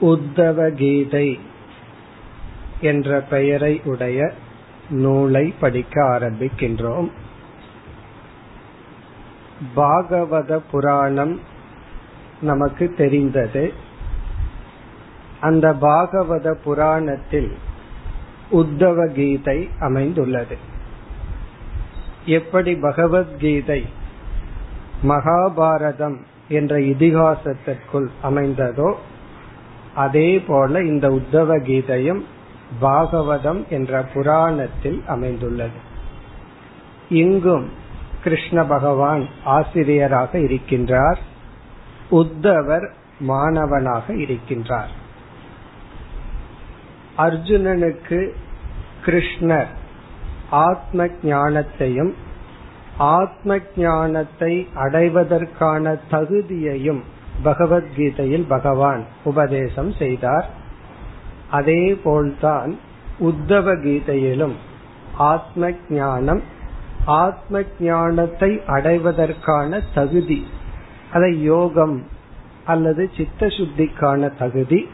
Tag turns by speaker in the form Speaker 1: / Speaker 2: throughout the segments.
Speaker 1: உத்தவ கீதை என்ற பெயரை உடைய நூலை படிக்க ஆரம்பிக்கின்றோம். பாகவத புராணம் நமக்கு தெரிந்தது. அந்த பாகவத புராணத்தில் உத்தவ கீதை அமைந்துள்ளது. எப்படி பகவத்கீதை மகாபாரதம் என்ற இதிகாசத்திற்குள் அமைந்ததோ அதே போல இந்த உத்தவ கீதையும் பாகவதம் என்ற புராணத்தில் அமைந்துள்ளது. இங்கும் கிருஷ்ண பகவான் ஆசிரியராக இருக்கின்றார். உத்தவர் மாணவனாக இருக்கின்றார். அர்ஜுனனுக்கு கிருஷ்ணர் ஆத்ம ஞானத்தையும் ஆத்ம ஞானத்தை அடைவதற்கான தகுதியையும் பகவத்கீதையில் பகவான் உபதேசம் செய்தார். அதே போல்தான் உத்தவ கீதையிலும் ஆத்ம ஞானம் ஆத்ம ஞானத்தை அடைவதற்கான தகுதி அதை யோகம் அல்லது சித்த சுத்திக்கான தகுதி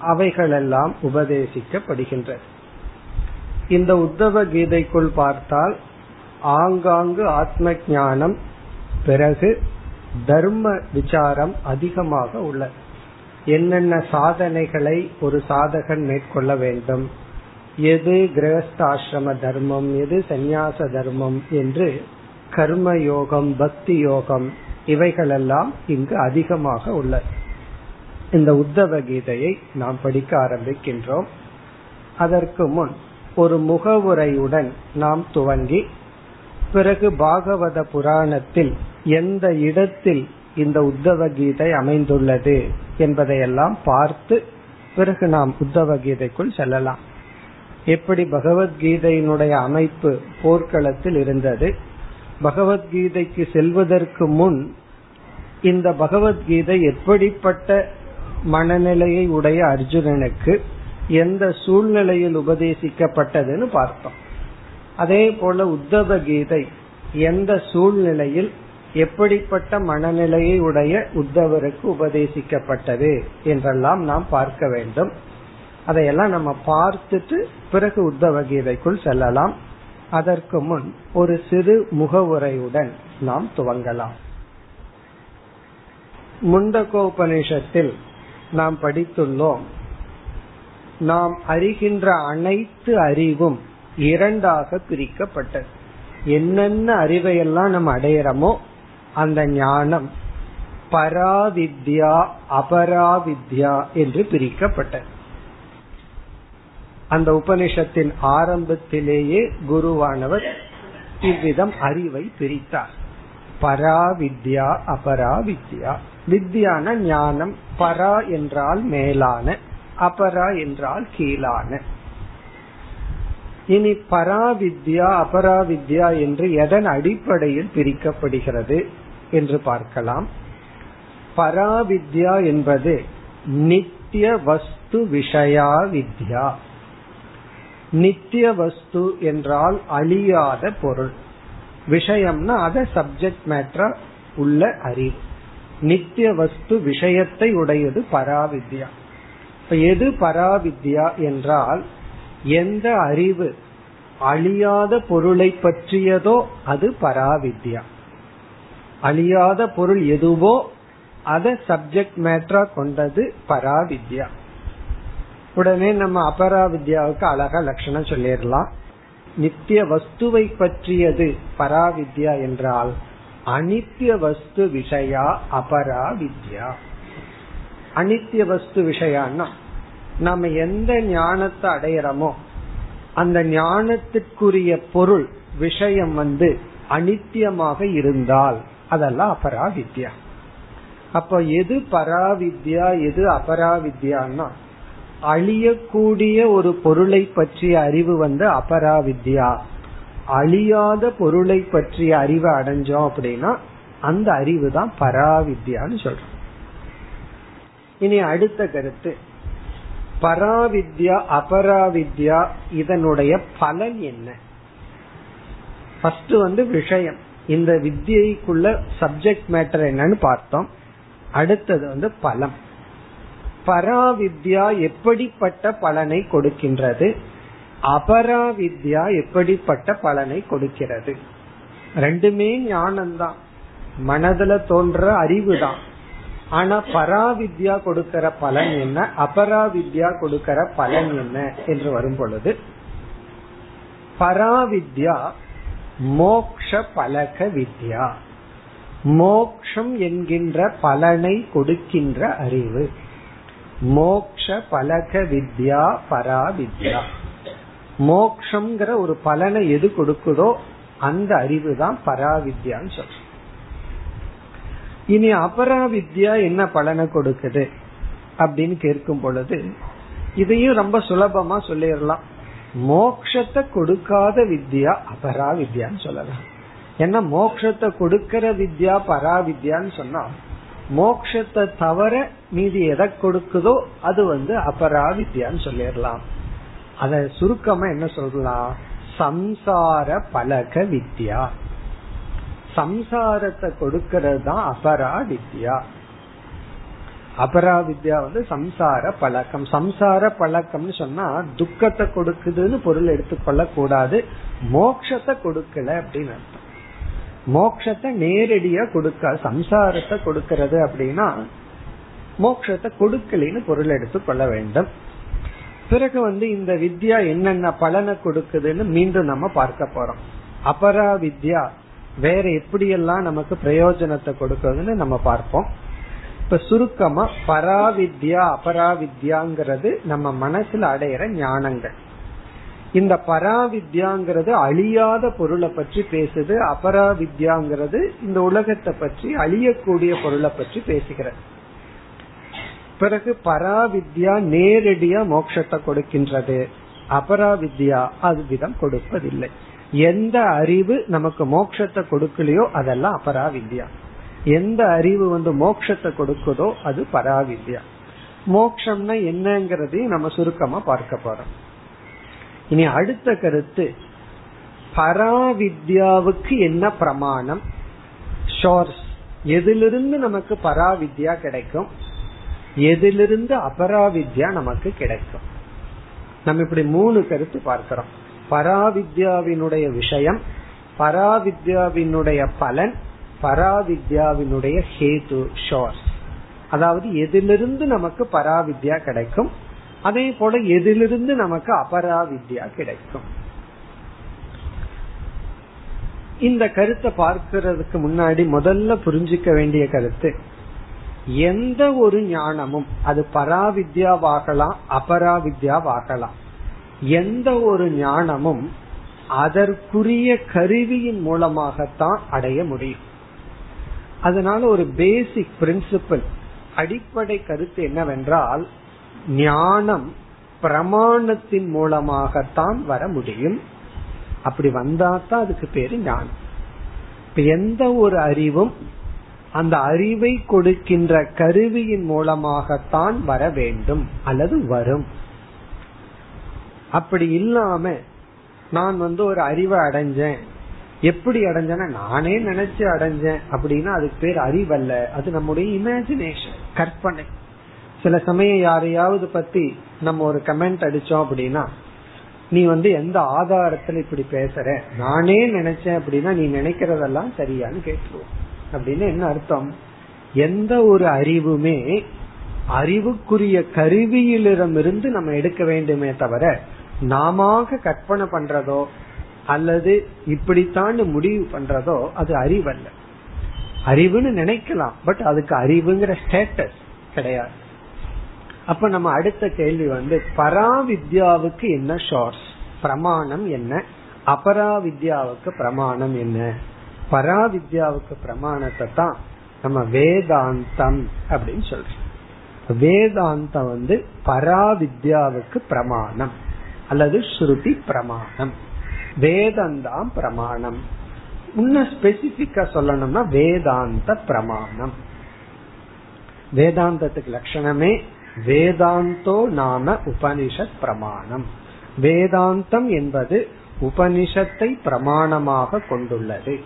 Speaker 1: அவைகளெல்லாம் உபதேசிக்கப்படுகின்றது இந்த உத்தவ கீதைக்குள் பார்த்தால் ஆங்காங்கு ஆத்ம ஞானம் பிறகு தர்ம விசாரம் அதிகமாக உள்ளது. என்னென்ன சாதனைகளை ஒரு சாதகன் மேற்கொள்ள வேண்டும்? எது கிரகஸ்தாசிரம தர்மம் எது சந்நியாச தர்மம் என்று கர்ம யோகம் பக்தி யோகம் இவைகளெல்லாம் இங்கு அதிகமாக உள்ளது. இந்த உத்தவ கீதையை நாம் படிக்க ஆரம்பிக்கின்றோம். அதற்கு முன் ஒரு முகவுரையுடன் நாம் துவங்கி பிறகு பாகவத புராணத்தில் எந்த இடத்தில் இந்த உத்தவ கீதை அமைந்துள்ளது என்பதையெல்லாம் பார்த்து பிறகு நாம் உத்தவ கீதைக்குள் செல்லலாம். எப்படி பகவத்கீதையினுடைய அமைப்பு போர்க்களத்தில் இருந்தது? பகவத்கீதைக்கு செல்வதற்கு முன் இந்த பகவத்கீதை எப்படிப்பட்ட மனநிலையை உடைய அர்ஜுனனுக்கு எந்த சூழ்நிலையில் உபதேசிக்கப்பட்டதுன்னு பார்த்தோம். அதே போல உத்தவ கீதை எந்த சூழ்நிலையில் எப்படிப்பட்ட மனநிலையை உடைய உத்தவருக்கு உபதேசிக்கப்பட்டது என்றெல்லாம் நாம் பார்க்க வேண்டும். அதையெல்லாம் நம்ம பார்த்துட்டு பிறகு உத்தவ கீதைக்குள் செல்லலாம். அதற்கு முன் ஒரு சிறு முகவுரையுடன் நாம் துவங்கலாம். முண்டகோபனிஷத்தில் நாம் படித்துள்ளோம் நாம் அறிகின்ற அனைத்து அறிவும் இரண்டாக பிரிக்கப்பட்டது. என்னென்ன அறிவையெல்லாம் நம்ம அடையிறோமோ அந்த ஞானம் பராவித்யா அபராவித்யா என்று பிரிக்கப்பட்டது. அந்த உபனிஷத்தின் ஆரம்பத்திலேயே குருவானவர் இவ்விதம் அறிவை பிரித்தார். பராவித்யா அபராவித்யா. வித்யான ஞானம் பரா என்றால் மேலான அபரா என்றால் கீழான. இனி பராவித்யா அபராவித்யா என்று எதன் அடிப்படையில் பிரிக்கப்படுகிறது? என்று பார்க்கலாம். பராவித்யா என்பது நித்திய வஸ்து விஷயா வித்யா நித்திய வஸ்து என்றால் அழியாத பொருள். விஷயம்னா அத சப்ஜெக்ட் மேட்டரா உள்ள அறிவு. நித்திய வஸ்து விஷயத்தை உடையது பராவித்யா. இப்ப எது பராவித்யா என்றால் எந்த அறிவு அழியாத பொருளை பற்றியதோ அது பராவித்யா. அழியாத பொருள் எதுவோ அதை சப்ஜெக்ட் மேட்டரா கொண்டது பராவித்யா. உடனே நம்ம அபராவித்யாவுக்கு அழகா லட்சணம் சொல்லிடலாம். நித்திய வஸ்துவை பற்றியது பராவித்யா என்றால் அனித்திய வஸ்து விஷயா அபராவித்யா. அனித்திய வஸ்து விஷயான்னா நம்ம எந்த ஞானத்தை அடையிறோமோ அந்த ஞானத்திற்குரிய பொருள் விஷயம் வந்து அனித்தியமாக இருந்தால் அதெல்லாம் அபராவித்யா. அப்ப எது பராவித்யா எது அபராவித்யான்னா அழியக்கூடிய ஒரு பொருளை பற்றிய அறிவு வந்து அபராவித்யா. அழியாத பொருளை பற்றிய அறிவை அடைஞ்சோம் அப்படின்னா அந்த அறிவு தான் பராவித்யான்னு சொல்றோம். இனி அடுத்த கருத்து. பராவித்யா அபராவித்யா இதனுடைய பலன் என்ன? ஃபர்ஸ்ட் வந்து விஷயம். இந்த வித்தியைக்குள்ள சப்ஜெக்ட் மேட்டர் என்னன்னு பார்த்தோம். அடுத்தது வந்து பலம். பராவித்யா எப்படிப்பட்ட பலனை கொடுக்கின்றது? அபராவித்யா எப்படிப்பட்ட பலனை கொடுக்கிறது? ரெண்டுமே ஞானம்தான். மனதுல தோன்ற அறிவு தான் ஆனா பராவித்யா கொடுக்கிற பலன் என்ன? அபராவித்யா கொடுக்கிற பலன் என்ன? என்று வரும் பொழுது பராவித்யா மோக்ஷ பலக வித்யா மோக்ஷம் என்கின்ற பலனை கொடுக்கின்ற அறிவு. மோக்ஷ பலக வித்யா பரா வித்யா மோக்ஷங்கிற ஒரு பலனை எது கொடுக்குதோ அந்த அறிவு தான் பராவித்யான்னு சொல்றோம். இனி அபராவித்யா என்ன பலனை கொடுக்குது? அப்படின்னு கேட்கும் பொழுது இதையும் ரொம்ப சுலபமா சொல்லிடலாம். மோக்ஷத்தை கொடுக்காத வித்யா அபரா வித்யான்னு சொல்லலாம். ஏன்னா மோக்ஷத்தை கொடுக்கிற வித்யா பரா வித்யான்னு சொன்னா மோக்ஷத்தை தவிர மீதி எதை கொடுக்குதோ அது வந்து அபரா வித்யான்னு சொல்லிடலாம். அத சுருக்கமா என்ன சொல்லலாம்? சம்சார பலக வித்யா. சம்சாரத்தை கொடுக்கிறது தான் அபரா வித்யா அபரா வித்யா வந்து சம்சார பழக்கம். சம்சார பழக்கம்னு சொன்னா துக்கத்தை கொடுக்குதுன்னு பொருள் எடுத்துக்கொள்ள கூடாது. மோக்ஷத்தை கொடுக்கல அப்படின்னு அர்த்தம். மோக்ஷத்தை நேரடியா கொடுக்க சம்சாரத்தை கொடுக்கறது அப்படின்னா மோக்ஷத்தை கொடுக்கலின்னு பொருள் எடுத்துக்கொள்ள வேண்டும். பிறகு வந்து இந்த வித்யா என்னென்ன பலனை கொடுக்குதுன்னு மீண்டும் நம்ம பார்க்க போறோம். அபரா வித்யா வேற எப்படியெல்லாம் நமக்கு பிரயோஜனத்தை கொடுக்குதுன்னு நம்ம பார்ப்போம். இப்ப சுருக்கமா பராவித்யா அபராவித்யாங்கிறது நம்ம மனசுல அடையிற ஞானங்கள். இந்த பராவித்யாங்கிறது அழியாத பொருளை பற்றி பேசுது அபராவித்யாங்கிறது இந்த உலகத்தை பற்றி அழியக்கூடிய பொருளை பற்றி பேசுகிறது. பிறகு பராவித்யா நேரடியா மோட்சத்தை கொடுக்கின்றது. அபராவித்யா அது விதம் கொடுப்பதில்லை. எந்த அறிவு நமக்கு மோட்சத்தை கொடுக்கலையோ அதெல்லாம் அபராவித்யா. எந்த அறிவு வந்து மோட்சத்தை கொடுக்குதோ அது பராவித்யா. மோக்ஷம்னா என்னங்கிறதையும் நம்ம சுருக்கமா பார்க்க போறோம். இனி அடுத்த கருத்து பராவித்யாவுக்கு என்ன பிரமாணம்? ஷோர்ஸ் எதிலிருந்து நமக்கு பராவித்யா கிடைக்கும்? எதிலிருந்து அபராவித்யா நமக்கு கிடைக்கும்? நம்ம இப்படி மூணு கருத்து பார்க்கிறோம். பராவித்யாவினுடைய விஷயம் பராவித்யாவினுடைய பலன் பராவித்யாவினுடைய ஹேது ஷோர்ஸ். அதாவது எதிலிருந்து நமக்கு பராவித்யா கிடைக்கும் அதே போல எதிலிருந்து நமக்கு அபராவித்யா கிடைக்கும். இந்த கருத்தை பார்க்கிறதுக்கு முன்னாடி முதல்ல புரிஞ்சுக்க வேண்டிய கருத்து எந்த ஒரு ஞானமும் அது பராவித்யாவாகலாம் அபராவித்யாவாகலாம். எந்த ஒரு ஞானமும் அதற்குரிய கருவியின் மூலமாகத்தான் அடைய முடியும். அதனால ஒரு பேசிக் பிரின்சிபல் அடிப்படை கருத்து என்னவென்றால் ஞானம் பிரமாணத்தின் மூலமாகத்தான் வர முடியும். அப்படி வந்தா தான் அதுக்கு பேரு ஞானம். இப்ப எந்த ஒரு அறிவும் அந்த அறிவை கொடுக்கின்ற கருவியின் மூலமாகத்தான் வர வேண்டும் அல்லது வரும். அப்படி இல்லாம நான் வந்து ஒரு அறிவை அடைஞ்சேன். எப்படி அடைஞ்சேன்னா நானே நினைச்சு அடைஞ்சேன் அப்படின்னா அதுக்கு பேர் அறிவல்ல. அது நம்முடைய இமேஜினேஷன் கற்பனை. சில சமயம் யாரையாவது பத்தி நம்ம ஒரு கமெண்ட் அடிச்சோம் அப்படின்னா நீ வந்து எந்த ஆதாரத்துல இப்படி பேசுற? நானே நினைச்சேன் அப்படின்னா நீ நினைக்கிறதெல்லாம் சரியான்னு கேட்டுருவோம். அப்படின்னு என்ன அர்த்தம்? எந்த ஒரு அறிவுமே அறிவுக்குரிய கருவியிலிடமிருந்து நம்ம எடுக்க வேண்டுமே தவிர நாம கற்பனை பண்றதோ அல்லது இப்படித்தான் முடிவு பண்றதோ அது அறிவல்ல. அறிவுன்னு நினைக்கலாம் பட் அதுக்கு அறிவுங்கிற ஸ்டேட்டஸ் கிடையாது. அப்ப நம்ம அடுத்த கேள்வி வந்து பராவித்யாவுக்கு என்ன ஷோர்ஸ் பிரமாணம் என்ன? அபராவித்யாவுக்கு பிரமாணம் என்ன? பராவித்யாவுக்கு பிரமாணத்தை தான் நம்ம வேதாந்தம் அப்படின்னு சொல்றோம். வேதாந்தம் வந்து பராவித்யாவுக்கு பிரமாணம் அல்லது ஸ்ருதி பிரமாணம். வேதந்தாம் பிரமாணம். இன்னும் ஸ்பெசிபிக்கா சொல்லணும்னா வேதாந்த பிரமாணம். வேதாந்தத்துக்கு லட்சணமே வேதாந்தோ நாம உபனிஷத் பிரமாணம். வேதாந்தம் என்பது உபனிஷத்தை பிரமாணமாக கொண்டுள்ளது.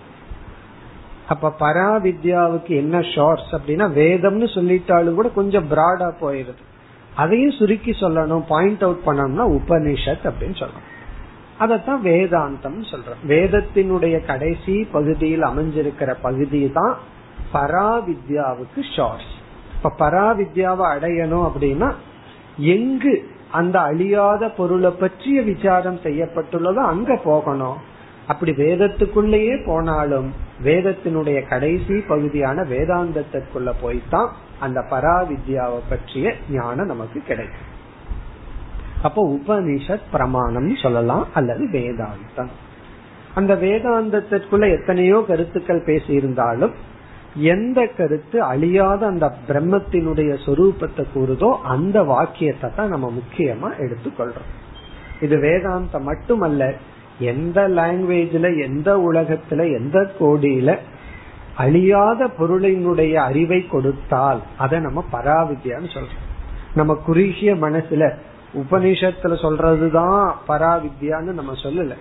Speaker 1: அப்ப பராவித்யாவுக்கு என்ன ஷார்ட்ஸ் அப்படின்னா வேதம்னு சொல்லிட்டாலும் கூட கொஞ்சம் பிராடா போயிருது. அதையும் சுருக்கி சொல்லணும் பாயிண்ட் அவுட் பண்ணணும்னா உபனிஷத் அப்படின்னு சொல்லணும். அதத்தான் வேதாந்தம் சொல்றோம் வேதத்தினுடைய கடைசி பகுதியில் அமைஞ்சிருக்கிற பகுதி தான் பராவித்யாவுக்கு ஷார்ட்ஸ் இப்ப பராவித்யாவை அடையணும் அப்படின்னா எங்கு அந்த அழியாத பொருளை பற்றிய விசாரம் செய்யப்பட்டுள்ளதோ அங்க போகணும். அப்படி வேதத்துக்குள்ளேயே போனாலும் வேதத்தினுடைய கடைசி பகுதியான வேதாந்தத்திற்குள்ள போய்தான் அந்த பராவித்யாவை பற்றிய ஞானம் நமக்கு கிடைக்கும். அப்போ உபனிஷத் பிரமாணம் சொல்லலாம் அல்லது வேதாந்தம். அந்த வேதாந்தத்திற்குள்ள எத்தனையோ கருத்துக்கள் பேசியிருந்தாலும் எந்த கருத்து அழியாத அந்த பிரம்மத்தினுடைய சொரூபத்தை கூறுதோ அந்த வாக்கியத்தை தான் நம்ம முக்கியமா எடுத்துக்கொள்றோம். இது வேதாந்தம் மட்டுமல்ல எந்த லாங்குவேஜ்ல எந்த உலகத்துல எந்த கோடியில அழியாத பொருளினுடைய அறிவை கொடுத்தால் அதை நம்ம பராவித்யான்னு சொல்றோம். நம்ம குறுகிய மனசுல உபனிஷத்துல சொல்றதுதான் பராவித்யான்னு நம்ம சொல்லல.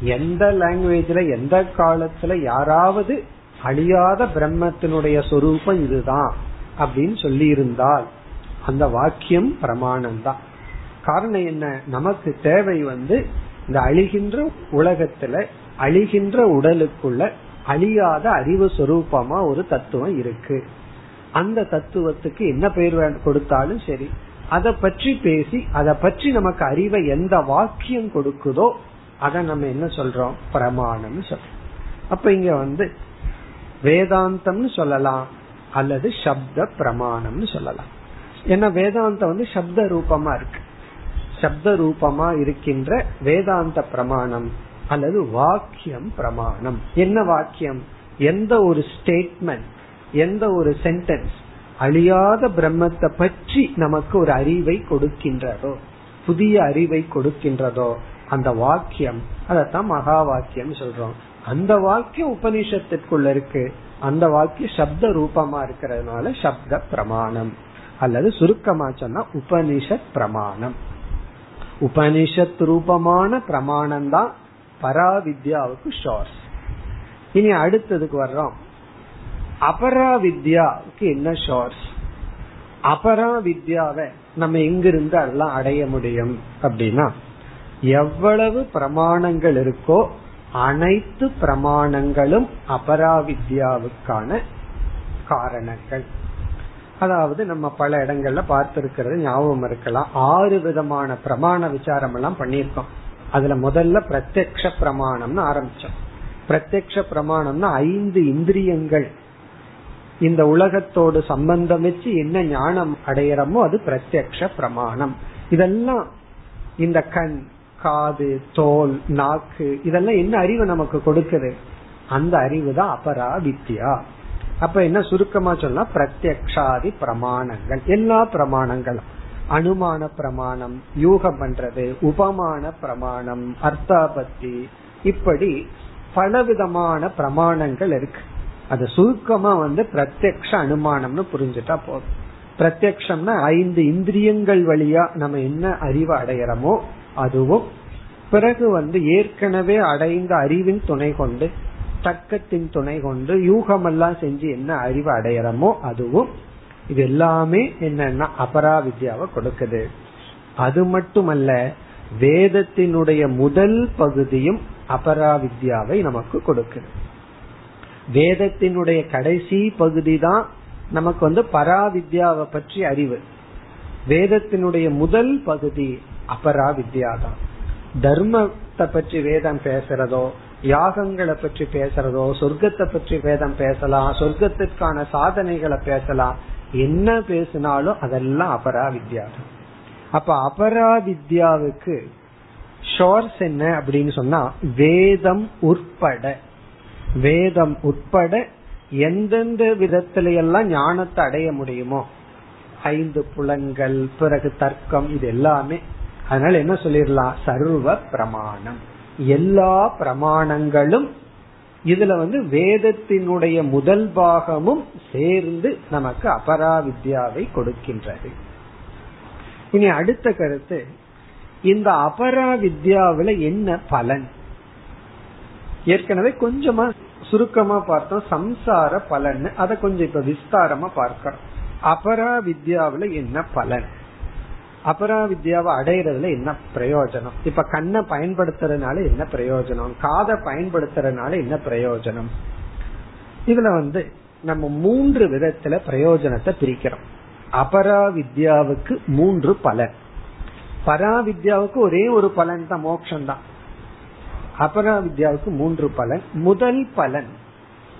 Speaker 1: எந்த லாங்குவேஜ்ல எந்த காலத்துல யாராவது அழியாத பிரம்மத்தினுடைய சொரூபம் இதுதான் அப்படின்னு சொல்லி இருந்தால் அந்த வாக்கியம் பிரமாணம் தான் காரணம் என்ன? நமக்கு தேவை வந்து இந்த அழிகின்ற உலகத்துல அழிகின்ற உடலுக்குள்ள அழியாத அறிவு சொரூபமா ஒரு தத்துவம் இருக்கு. அந்த தத்துவத்துக்கு என்ன பெயர் கொடுத்தாலும் சரி அதை பற்றி பேசி அதை பற்றி நமக்கு அறிவை எந்த வாக்கியம் கொடுக்குதோ அதை நம்ம என்ன சொல்றோம்? பிரமாணம் சொல்றோம். அப்ப இங்க வந்து வேதாந்தம்னு சொல்லலாம் அல்லது சப்த பிரமாணம்னு சொல்லலாம். ஏன்னா வேதாந்தம் வந்து சப்த ரூபமா இருக்கு. சப்த ரூபமா இருக்கின்ற வேதாந்த பிரமாணம் அல்லது வாக்கியம் பிரமாணம். என்ன வாக்கியம்? எந்த ஒரு ஸ்டேட்மெண்ட் எந்த ஒரு சென்டென்ஸ் அழியாத பிரம்மத்தை பற்றி நமக்கு ஒரு அறிவை கொடுக்கின்றதோ புதிய அறிவை கொடுக்கின்றதோ அந்த வாக்கியம் அதத்தான் மகா வாக்கியம் சொல்றோம். அந்த வாக்கியம் உபனிஷத்திற்குள்ள இருக்கு. அந்த வாக்கியம் சப்த ரூபமா இருக்கிறதுனால சப்த பிரமாணம். அல்லது சுருக்கமா சொன்னா உபனிஷத் பிரமாணம். உபனிஷத் ரூபமான பிரமாணம் தான் பராவித்யாவுக்கு ஷோர்ஸ் இனி அடுத்ததுக்கு வர்றோம். அபரா வித்யாவுக்கு என்ன ஷோர்ஸ் அபரா வித்யாவை நம்ம எங்கிருந்து அதெல்லாம் அடைய முடியும் அப்படின்னா எவ்வளவு பிரமாணங்கள் இருக்கோ அனைத்து பிரமாணங்களும் அபராவித்யாவுக்கான காரணங்கள். அதாவது நம்ம பல இடங்கள்ல பார்த்திருக்கிறது ஞாபகம் இருக்கலாம். ஆறு விதமான பிரமாண விசாரம் எல்லாம் பண்ணியிருக்கோம். அதுல முதல்ல பிரத்யக்ஷ பிரமாணம்னு ஆரம்பிச்சோம். பிரத்யக்ஷ பிரமாணம்னா ஐந்து இந்திரியங்கள். இந்த உலகத்தோடு சம்பந்தம் வச்சு என்ன ஞானம் அடையிறமோ அது பிரத்யக்ஷ பிரமாணம். இதெல்லாம் இந்த கண் காது தோல் நாக்கு இதெல்லாம் என்ன அறிவு நமக்கு கொடுக்குது? அந்த அறிவு தான் அபரா வித்யா அப்ப என்ன சுருக்கமா சொன்னா பிரத்யக்ஷாதி பிரமாணங்கள். எல்லா பிரமாணங்களும். அனுமான பிரமாணம் யூகம் பண்றது உபமான பிரமாணம் அர்த்தாபத்தி இப்படி பலவிதமான பிரமாணங்கள் இருக்கு. அது சுருக்கமா வந்து பிரத்யக்ஷ அனுமானம்னு புரிஞ்சுட்டா போதும். பிரத்யக்ஷம்னா ஐந்து இந்திரியங்கள் வழியா நம்ம என்ன அறிவு அடையிறோமோ அதுவும் பிறகு வந்து ஏற்கனவே அடைந்த அறிவின் துணை கொண்டு தர்க்கத்தின் துணை கொண்டு யூகமெல்லாம் செஞ்சு என்ன அறிவு அடையிறமோ அதுவும் இது எல்லாமே என்னன்னா அபராவித்யாவை கொடுக்குது. அது மட்டுமல்ல வேதத்தினுடைய முதல் பகுதியும் அபராவித்யாவை நமக்கு கொடுக்குது. வேதத்தினுடைய கடைசி பகுதி தான் நமக்கு வந்து பராவித்யாவை பற்றி அறிவு. வேதத்தினுடைய முதல் பகுதி அபராவித்யா தான் தர்மத்தை பற்றி வேதம் பேசுறதோ யாகங்களை பற்றி பேசுறதோ சொர்க்கத்தை பற்றி வேதம் பேசலாம் சொர்க்கத்திற்கான சாதனைகளை பேசலாம் என்ன பேசினாலும் அதெல்லாம் அபராவித்யா தான் அப்ப அபராவித்யாவுக்கு ஷோர்ஸ் என்ன அப்படின்னு சொன்னா வேதம் உட்பட. வேதம் உட்பட எந்தெந்த விதத்தில எல்லாம் ஞானத்தை அடைய முடியுமோ ஐந்து புலன்கள் பிறகு தர்க்கம் இது எல்லாமே. அதனால என்ன சொல்லிடலாம்? சர்வ பிரமாணம். எல்லா பிரமாணங்களும் இதுல வந்து வேதத்தினுடைய முதல் பாகமும் சேர்ந்து நமக்கு அபராவித்யாவை கொடுக்கின்றது. இனி அடுத்த கருத்து இந்த அபராவித்யாவில என்ன பலன்? ஏற்கனவே கொஞ்சமா சுருக்கமா பார்த்தோம் சம்சார பலன் அதை கொஞ்சம் இப்ப விஸ்தாரமா பார்க்கிறோம் அபராவித்யாவில என்ன பலன்? அபரா வித்யாவை அடையிறதுல என்ன பிரயோஜனம்? இப்ப கண்ணை பயன்படுத்துறதுனால என்ன பிரயோஜனம்? காதை பயன்படுத்துறதுனால என்ன பிரயோஜனம்? இதுல வந்து நம்ம மூன்று விதத்துல பிரயோஜனத்தை பிரிக்கிறோம். அபரா வித்யாவுக்கு மூன்று பலன். பராவித்யாவுக்கு ஒரே ஒரு பலன் தான் மோட்சம் தான் அபராவித்யாவுக்கு மூன்று பலன். முதல் பலன்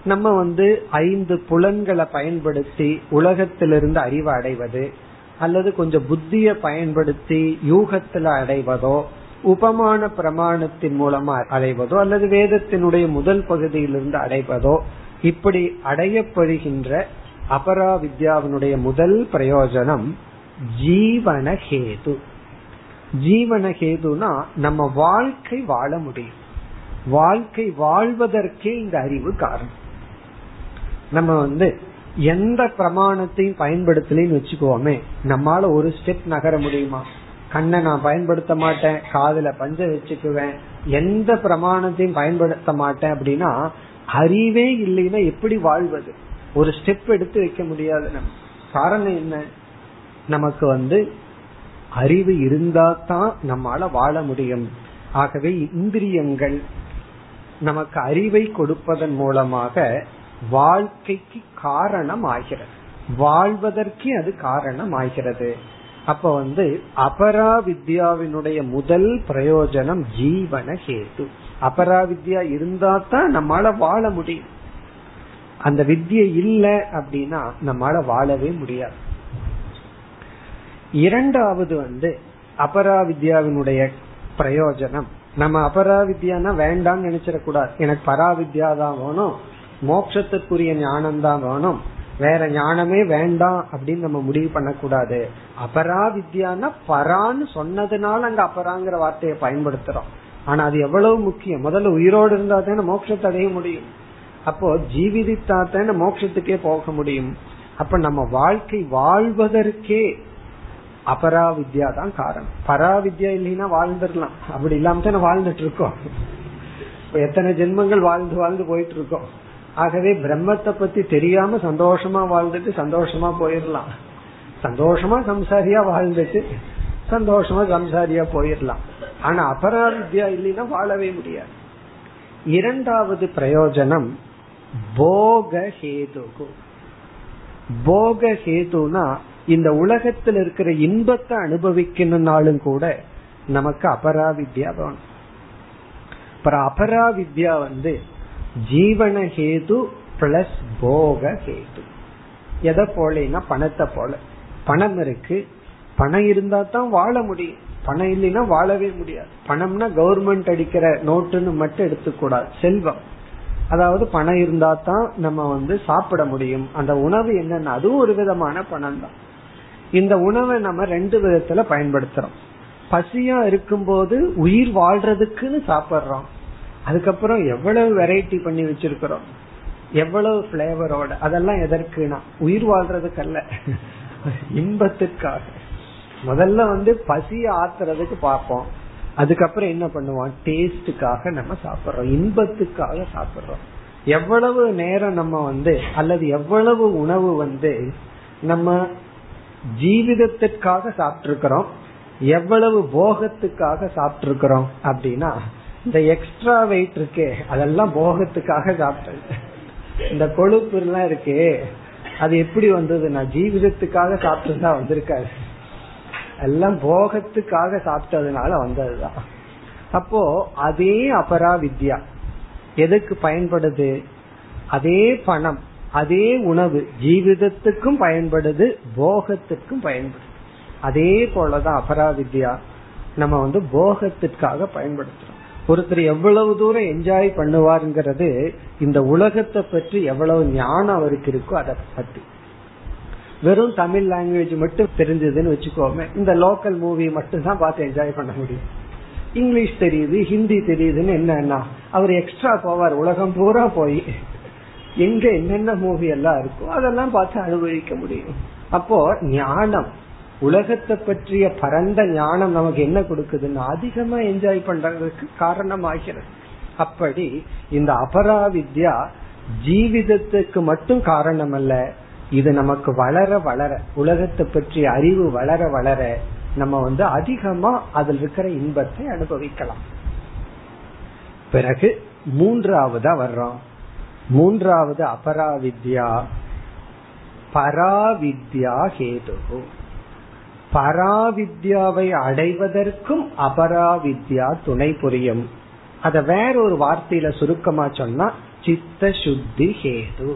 Speaker 1: நம்ம வந்து ஐந்து புலன்களை பயன்படுத்தி உலகத்திலிருந்து அறிவு அடைவது அல்லது கொஞ்சம் புத்திய பயன்படுத்தி யூகத்துல அடைவதோ உபமான பிரமாணத்தின் மூலமா அடைவதோ அல்லது வேதத்தினுடைய முதல் பகுதியிலிருந்து அடைவதோ இப்படி அடையப்படுகின்ற அபராவித்யாவினுடைய முதல் பிரயோஜனம் ஜீவனஹேது ஜீவனஹேதுனா நம்ம வாழ்க்கை வாழ முடியும். வாழ்க்கை வாழ்வதற்கே இந்த அறிவு காரணம். நம்ம வந்து எந்த பிரமாணத்தையும் பயன்படுத்தலன்னு வச்சுக்கோமே நம்மால ஒரு ஸ்டெப் நகர முடியுமா? கண்ணை நான் பயன்படுத்த மாட்டேன் காதுல பஞ்ச வச்சுக்குவேன் எந்த பிரமாணத்தையும் பயன்படுத்த மாட்டேன் அப்படின்னா அறிவே இல்லைன்னா எப்படி வாழ்வது? ஒரு ஸ்டெப் எடுத்து வைக்க முடியாது நம்ம. காரணம் என்ன? நமக்கு வந்து அறிவு இருந்தா தான் நம்மால வாழ முடியும். ஆகவே இந்திரியங்கள் நமக்கு அறிவை கொடுப்பதன் மூலமாக வாழ்க்கைக்கு காரணம் ஆகிறது வாழ்வதற்கு அது காரணம் ஆகிறது அப்ப வந்து அபராவித்யாவினுடைய முதல் பிரயோஜனம் ஜீவன கேது அபராவித்யா இருந்தா தான் நம்மளால வாழ முடியும். அந்த வித்தியை இல்ல அப்படின்னா நம்மளால வாழவே முடியாது. இரண்டாவது வந்து அபராவித்யாவினுடைய பிரயோஜனம் நம்ம அபராவித்யானா வேண்டாம்னு நினைச்சிடக்கூடாது எனக்கு பராவித்யா தான் வேணும். மோட்சத்திற்குரிய ஞானம் தான் வேணும். வேற ஞானமே வேண்டாம் அப்படின்னு நம்ம முடிவு பண்ணக்கூடாது அபராவித்யானா பரான்னு சொன்னதுனால அங்க அபராங்கிற வார்த்தையை பயன்படுத்துறோம். ஆனா அது எவ்வளவு முக்கியம்? முதல்ல உயிரோடு இருந்தா தானே மோட்சத்தை அடைய முடியும். அப்போ ஜீவிதித்தா தானே மோட்சத்துக்கே போக முடியும். அப்ப நம்ம வாழ்க்கை வாழ்வதற்கே அபராவித்யா தான் காரணம். பராவித்யா இல்லைன்னா வாழ்ந்துடலாம். அப்படி இல்லாம தானே வாழ்ந்துட்டு இருக்கோம் எத்தனை ஜென்மங்கள் வாழ்ந்து வாழ்ந்து போயிட்டு இருக்கோம் ஆகவே பிரம்மத்தை பத்தி தெரியாம சந்தோஷமா வாழ்ந்துட்டு சந்தோஷமா போயிடலாம். சந்தோஷமா சம்சாரியா வாழ்ந்துட்டு சந்தோஷமா சம்சாரியா போயிடலாம். ஆனா அபராவித்யா இல்லைன்னா வாழவே முடியாது. இரண்டாவது பிரயோஜனம் போக ஹேதுகு. போக ஹேதுனா இந்த உலகத்தில் இருக்கிற இன்பத்தை அனுபவிக்கணும்னாலும் கூட நமக்கு அபராவித்யா வேணும். அப்புறம் அபராவித்யா வந்து ஜீவன ஹேது பிளஸ் போக ஹேது. எதை போலனா பணத்தை போல. பணம் இருக்கு. பணம் இருந்தா தான் வாழ முடியும். பணம் இல்லைன்னா வாழவே முடியாது. பணம்னா கவர்மெண்ட் அடிக்கிற நோட்டுன்னு மட்டும் எடுத்துக்கூடாது. செல்வம். அதாவது பணம் இருந்தா தான் நம்ம வந்து சாப்பிட முடியும். அந்த உணவு என்னன்னு அதுவும் ஒரு விதமான பணம் தான் இந்த உணவை நம்ம ரெண்டு விதத்துல பயன்படுத்துறோம். பசியா இருக்கும்போது உயிர் வாழ்றதுக்குன்னு சாப்பிடுறோம். அதுக்கப்புறம் எவ்வளவு வெரைட்டி பண்ணி வச்சிருக்கிறோம். எவ்வளவு பிளேவரோட அதெல்லாம் எதற்குனா உயிர் வாழ்றதுக்கு அல்ல இன்பத்துக்காக முதல்ல வந்து பசி ஆத்துறதுக்கு பார்ப்போம். அதுக்கப்புறம் என்ன பண்ணுவோம்? டேஸ்டுக்காக நம்ம சாப்பிடுறோம். இன்பத்துக்காக சாப்பிடுறோம். எவ்வளவு நேரம் நம்ம வந்து அல்லது எவ்வளவு உணவு வந்து நம்ம ஜீவிதத்திற்காக சாப்பிட்டிருக்கிறோம். எவ்வளவு போகத்துக்காக சாப்பிட்டிருக்கிறோம் அப்படின்னா இந்த எக்ஸ்ட்ரா வெயிட் இருக்கே அதெல்லாம் போகத்துக்காக சாப்பிட்டது. இந்த கொழுப்பு எல்லாம் இருக்கே அது எப்படி வந்தது நான் ஜீவிதத்துக்காக சாப்பிட்டதா வந்திருக்காரு. எல்லாம் போகத்துக்காக சாப்பிட்டதுனால வந்ததுதான். அப்போ அதே அபரா வித்யா எதுக்கு பயன்படுது? அதே பணம். அதே உணவு ஜீவிதத்துக்கும் பயன்படுது போகத்திற்கும் பயன்படுது. அதே போலதான் அபரா வித்யா நம்ம வந்து போகத்திற்காக பயன்படுத்துறோம். ஒருத்தர் எவ்வளவு தூரம் என்ஜாய் பண்ணுவாருங்கிறது இந்த உலகத்தை பற்றி எவ்வளவு ஞானம் அவருக்கு இருக்கோ அதை பத்தி வெறும் தமிழ் லாங்குவேஜ் மட்டும் தெரிஞ்சதுன்னு வச்சுக்கோமே இந்த லோக்கல் மூவி மட்டும் தான் பார்த்து என்ஜாய் பண்ண முடியும். இங்கிலீஷ் தெரியுது ஹிந்தி தெரியுதுன்னு என்னன்னா அவர் எக்ஸ்ட்ரா போவார் உலகம் பூரா போய் எங்க என்னென்ன மூவி எல்லாம் இருக்கோ அதெல்லாம் பார்த்து அனுபவிக்க முடியும். அப்போ ஞானம் உலகத்தை பற்றிய பரந்த ஞானம் நமக்கு என்ன கொடுக்குதுன்னு அதிகமா என்ஜாய் பண்றதுக்கு காரணமாகிறது. அப்படி இந்த அபராவித்யா ஜீவிதத்துக்கு மட்டும் காரணம் அல்ல இது நமக்கு வளர வளர உலகத்தை பற்றிய அறிவு வளர வளர நம்ம வந்து அதிகமா அதில் இருக்கிற இன்பத்தை அனுபவிக்கலாம். பிறகு மூன்றாவதா வர்றோம். மூன்றாவது அபராவித்யா. பராவித்யா ஹேது பராவித்யாவை அடைவதற்கும் அபராவித்யா துணை புரியும். அத வேற ஒரு வார்த்தையில சுருக்கமா சொன்னா சித்த சுத்தி ஹேது.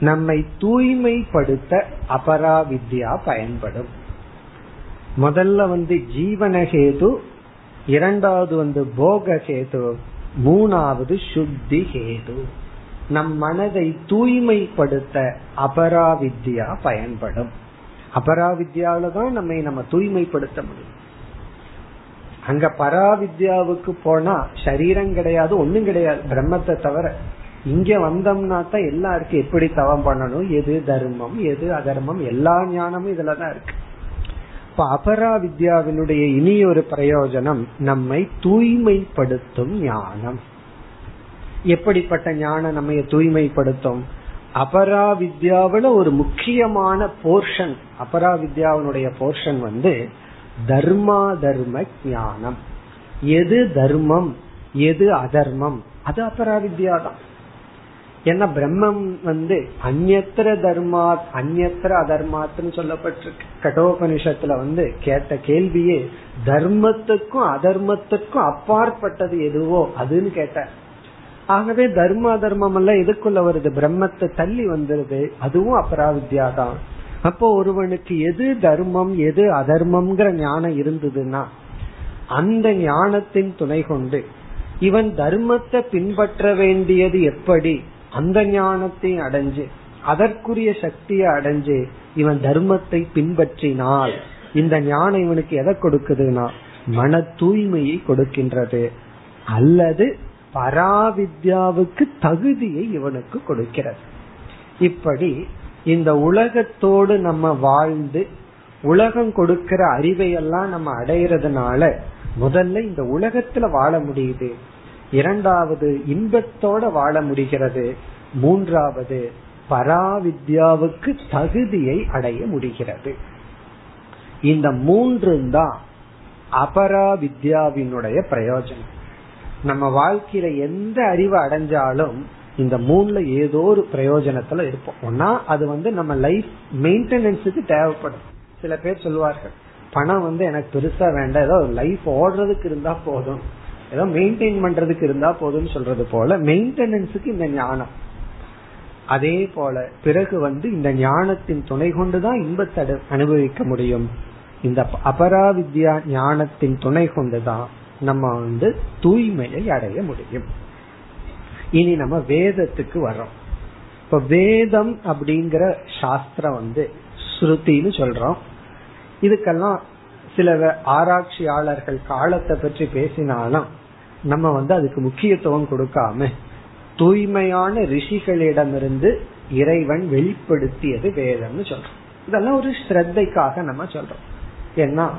Speaker 1: நம்மை தூய்மைப்படுத்த அபராவித்யா பயன்படும். முதல்ல வந்து ஜீவனஹேது இரண்டாவது வந்து போகஹேது மூணாவது சுத்தி ஹேது. நம் மனதை தூய்மைப்படுத்த அபராவித்யா பயன்படும். அபராவித்யாவில தான் நம்மை நம்ம தூய்மைப்படுத்த முடியும். அங்க பராவித்யாவுக்கு போனா சரீரம் கிடையாது ஒண்ணும் கிடையாது பிரம்மத்தை தவிர. இங்க வந்தோம்னா தான் எல்லாருக்கும் எப்படி தவம் பண்ணணும்? எது தர்மம் எது அதர்மம்? எல்லா ஞானமும் இதுலதான் இருக்கு. இப்ப அபரா வித்யாவினுடைய இனி ஒரு பிரயோஜனம் நம்மை தூய்மைப்படுத்தும் ஞானம். எப்படிப்பட்ட ஞானம் நம்ம தூய்மைப்படுத்தும்? அபராவித்யாவில ஒரு முக்கியமான போர்ஷன் அபரா வித்யாவினுடைய போர்ஷன் வந்து தர்மா தர்ம ஞானம் எது தர்மம் எது அதர்மம்? அது அபராவித்யா தான் ஏன்னா பிரம்மம் வந்து அந்நத்திர தர்மா அந்நத்திர அதர்மாத்துன்னு சொல்லப்பட்டிருக்கு. கடோபனிஷத்துல வந்து கேட்ட கேள்வியே தர்மத்துக்கும் அதர்மத்துக்கும் அப்பாற்பட்டது எதுவோ அதுன்னு கேட்ட ஆகவே தர்ம அதர்மம் எல்லாம் எதுக்குள்ள வருது? பிரம்மத்தை தள்ளி வந்துருது. அதுவும் அபராவித்யா தான். அப்போ ஒருவனுக்கு எது தர்மம் எது அதர்மம்ங்கிற ஞானம் இருந்ததுன்னா அந்த ஞானத்தின் துணை கொண்டு இவன் தர்மத்தை பின்பற்ற வேண்டியது எப்படி? அந்த ஞானத்தை அடைஞ்சு அதற்குரிய சக்தியை அடைஞ்சு இவன் தர்மத்தை பின்பற்றினால் இந்த ஞானம் இவனுக்கு எதை கொடுக்குதுன்னா மன தூய்மையை கொடுக்கின்றது. அல்லது பராவித்யாவுக்கு தகுதியை இவனுக்கு கொடுக்கிறது. இப்படி இந்த உலகத்தோடு நம்ம வாழ்ந்து உலகம் கொடுக்கிற அறிவை எல்லாம் நம்ம அடையிறதுனால முதல்ல இந்த உலகத்துல வாழ முடியுது. இரண்டாவது இன்பத்தோட வாழ முடிகிறது. மூன்றாவது பராவித்யாவுக்கு தகுதியை அடைய முடிகிறது. இந்த மூன்று தான் அபராவித்யாவினுடைய பிரயோஜனம். நம்ம வாழ்க்கையில எந்த அறிவை அடைஞ்சாலும் இந்த மூணுல ஏதோ ஒரு பிரயோஜனத்துல இருப்போம். ஒன்னா அது வந்து நம்ம லைஃப் மெயின்டெனன்ஸுக்கு தேவைப்படும். சில பேர் சொல்லுவார்கள் பணம் வந்து எனக்கு பெருசா வேண்டாம். ஏதோ லைஃப் ஓடுறதுக்கு இருந்தா போதும். ஏதோ மெயின்டைன் பண்றதுக்கு இருந்தா போதும்னு சொல்றது போல மெயின்டெனன்ஸுக்கு இந்த ஞானம். அதே போல பிறகு வந்து இந்த ஞானத்தின் துணை கொண்டுதான் இன்பத்தை அனுபவிக்க முடியும். இந்த அபராவித்யா ஞானத்தின் துணை கொண்டுதான் நம்ம வந்து தூய்மையை அடைய முடியும். இனி நம்ம வேதத்துக்கு வர்றோம். இப்ப வேதம் அப்படிங்கிற சாஸ்திரம் வந்து ஸ்ருதின்னு சொல்றோம். இதுக்கெல்லாம் சில ஆராய்ச்சியாளர்கள் காலத்தை பற்றி பேசினாலும் நம்ம வந்து அதுக்கு முக்கியத்துவம் கொடுக்காம தூய்மையான ரிஷிகளிடமிருந்து இறைவன் வெளிப்படுத்தியது வேதம்னு சொல்றோம். இதெல்லாம் ஒரு ஸ்ரத்தைக்காக நம்ம சொல்றோம். ஏன்னா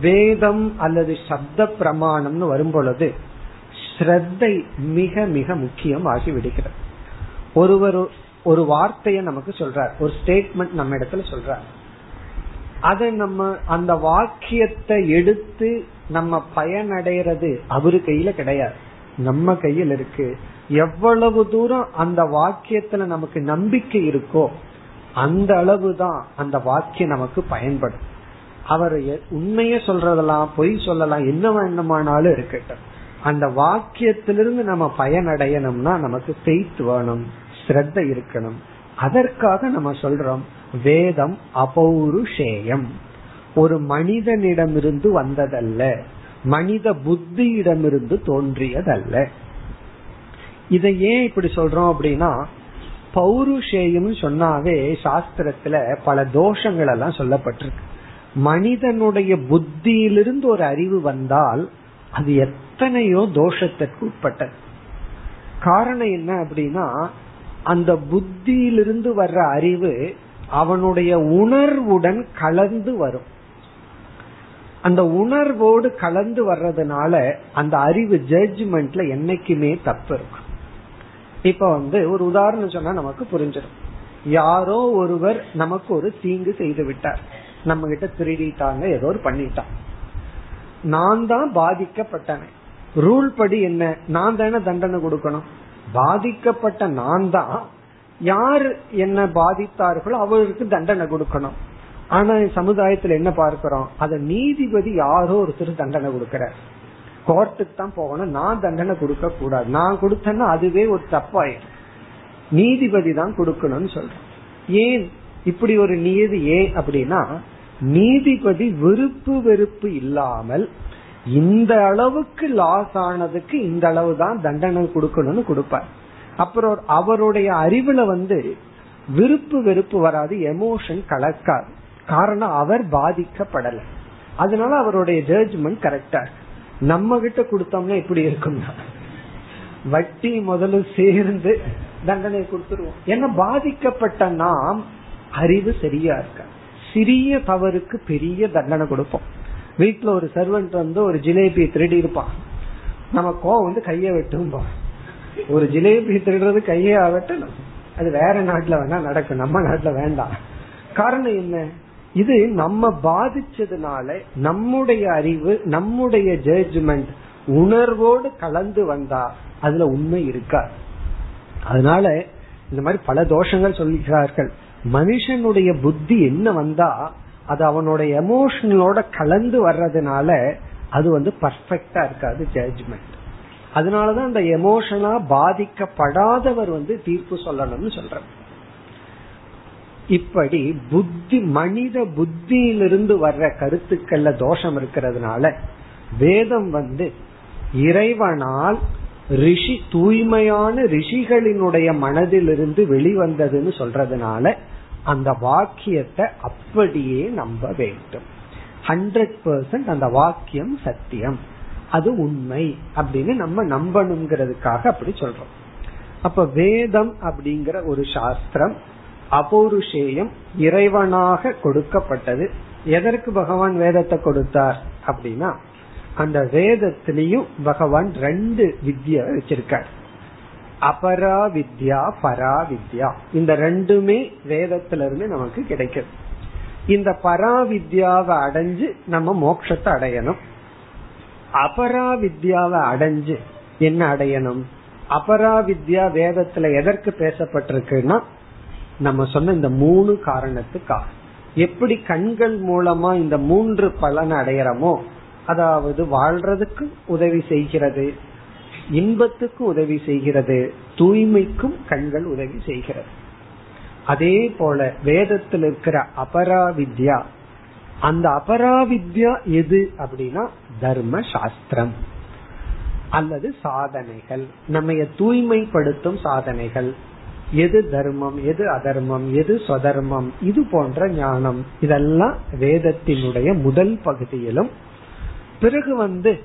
Speaker 1: வேதம் அல்லது சப்த பிரமாணம்னு வரும் பொழுது ஸ்ரத்தை மிக மிக முக்கியம் ஆகி விடுகிறது ஒருவர் ஒரு வார்த்தையை நமக்கு சொல்றார். ஒரு ஸ்டேட்மெண்ட் நம்ம இடத்துல சொல்றார். அதை நம்ம அந்த வாக்கியத்தை எடுத்து நம்ம பயனடைறது அவரு கையில கிடையாது. நம்ம கையில் இருக்கு. எவ்வளவு தூரம் அந்த வாக்கியத்துல நமக்கு நம்பிக்கை இருக்கோ அந்த அளவு தான் அந்த வாக்கியம் நமக்கு பயன்படும். அவர் உண்மைய சொல்றதெல்லாம் பொய் சொல்லலாம் என்ன வேண்டுமானாலும் இருக்கட்டும். அந்த வாக்கியத்திலிருந்து நம்ம பயனடையணும்னா நமக்கு பெய்த் வேணும் ஸ்ரத்த இருக்கணும். அதற்காக நம்ம சொல்றோம் வேதம் அபௌருஷேயம். ஒரு மனிதனிடமிருந்து வந்ததல்ல மனித புத்தியிடமிருந்து தோன்றியதல்ல. இதை ஏன் இப்படி சொல்றோம் அப்படின்னா பௌருஷேயம் சொன்னாவே சாஸ்திரத்துல பல தோஷங்கள் எல்லாம் சொல்லப்பட்டிருக்கு. மனிதனுடைய புத்தியிலிருந்து ஒரு அறிவு வந்தால் அது எத்தனையோ தோஷத்திற்கு உட்பட்டது. காரணம் என்ன அப்படின்னா அந்த புத்தியிலிருந்து வர்ற அறிவு அவனுடைய உணர்வுடன் கலந்து வரும். அந்த உணர்வோடு கலந்து வர்றதுனால அந்த அறிவு ஜட்ஜ்மெண்ட்ல என்னைக்குமே தப்பு இருக்கும். இப்ப வந்து ஒரு உதாரணம் சொன்னா நமக்கு புரிஞ்சிடும். யாரோ ஒருவர் நமக்கு ஒரு தீங்கு செய்து விட்டார். நம்ம கிட்ட திருடிட்டாங்க ஏதோ ஒரு பண்ணிட்டான். நான் தான் பாதிக்கப்பட்டவன். ரூல் படி என்ன? நான் தானே தண்டனை கொடுக்கணும். பாதிக்கப்பட்ட நான் தான். யார் என்ன பாதித்தார்களோ அவருக்கு தண்டனை கொடுக்கணும். ஆனா சமுதாயத்துல என்ன பார்க்கிறோம்? அத நீதிபதி யாரோ ஒருத்தர் தண்டனை கொடுக்கிறார். கோர்ட்டுக்கு தான் போகணும். நான் தண்டனை கொடுக்க கூடாது. நான் கொடுத்தேன்னா அதுவே ஒரு தப்பாயிடும் நீதிபதி தான் கொடுக்கணும்னு சொல்றேன் ஏன் இப்படி ஒரு நீதி? ஏன் அப்படின்னா நீதிபதி விருப்பு வெறுப்பு இல்லாமல் இந்த அளவுக்கு லாஸ் ஆனதுக்கு இந்த அளவு தான் தண்டனை கொடுக்கணும்னு கொடுப்பார். அப்புறம் அவருடைய அறிவுல வந்து விருப்பு வெறுப்பு வராது எமோஷன் கலக்காது. காரணம் அவர் பாதிக்கப்படல. அதனால அவருடைய ஜட்ஜ்மெண்ட் கரெக்டா நம்ம கிட்ட கொடுத்தோம்னா எப்படி இருக்கும்னா? வட்டி முதல்ல சேர்ந்து தண்டனை கொடுத்துருவோம். ஏன்னா பாதிக்கப்பட்ட நாம் அறிவு சரியா இருக்கா? சிறிய தவறுக்கு பெரிய தண்டனை கொடுப்போம். வீட்டுல ஒரு சர்வெண்ட் வந்து ஒரு ஜிலேபி திருடி இருப்பான். நம்ம கோவம் வந்து கையை வெட்டும்போம். ஒரு ஜிலேபி திருடுறது கையே ஆகட்டும். அது வேற நாட்டுல வேணா நடக்கும். நம்ம நாட்டுல வேண்டாம். காரணம் என்ன? இது நம்ம பாதிச்சதுனால நம்முடைய அறிவு நம்முடைய ஜட்ஜ்மெண்ட் உணர்வோடு கலந்து வந்தா அதுல உண்மை இருக்கா? அதனால இந்த மாதிரி பல தோஷங்கள் சொல்கிறார்கள். மனுஷனுடைய புத்தி என்ன வந்தா அது அவனோட எமோஷனலோட கலந்து வர்றதுனால அது வந்து பர்ஃபெக்டா இருக்காது ஜட்ஜ்மெண்ட் அதனாலதான் அந்த எமோஷனா பாதிக்கப்படாதவர் வந்து தீர்ப்பு சொல்லணும்னு சொல்ற இப்படி புத்தி மனித புத்தியிலிருந்து வர்ற கருத்துக்கள்ல தோஷம் இருக்கிறதுனால வேதம் வந்து இறைவனால் ரிஷி தூய்மையான ரிஷிகளினுடைய மனதிலிருந்து வெளிவந்ததுன்னு சொல்றதுனால அந்த வாக்கியத்தை அப்படியே நம்ப வேண்டும். ஹண்ட்ரட் பர்சன்ட் அந்த வாக்கியம் சத்தியம். அது உண்மை அப்படின்னு நம்ம நம்பணுங்கிறதுக்காக அப்படி சொல்றோம். அப்ப வேதம் அப்படிங்கிற ஒரு சாஸ்திரம் அபௌருஷேயம் இறைவனாக கொடுக்கப்பட்டது. எதற்கு பகவான் வேதத்தை கொடுத்தார் அப்படின்னா அந்த வேதத்திலையும் பகவான் ரெண்டு வித்யா வச்சிருக்கார். அபரா வித்யா பரா வித்யா இந்த ரெண்டுமே வேதத்திலிருந்து நமக்கு கிடைக்கும். இந்த பராவித்யாவை அடைஞ்சு நம்ம மோட்சத்தை அடையணும். அபரா வித்யாவை அடைஞ்சு என்ன அடையணும்? அபரா வித்யா வேதத்துல எதற்கு பேசப்பட்டிருக்குன்னா நம்ம சொன்ன இந்த மூணு காரணத்துக்காக. எப்படி கண்கள் மூலமா இந்த மூன்று பலன் அடையறமோ அதாவது வாழ்றதுக்கு உதவி செய்கிறது இன்பத்துக்கு உதவி செய்கிறது தூய்மைக்கும் கண்கள் உதவி செய்கிறது. அதே போல வேதத்தில் இருக்கிற அபராவித்யா அந்த அபராவித்யா எது அப்படின்னா தர்ம சாஸ்திரம் அல்லது சாதனைகள். நம்ம தூய்மைப்படுத்தும் சாதனைகள். எது தர்மம் எது அதர்மம் எது சதர்மம் இது போன்ற ஞானம். இதெல்லாம் வேதத்தினுடைய முதல் பகுதியிலும் பிறகு வந்து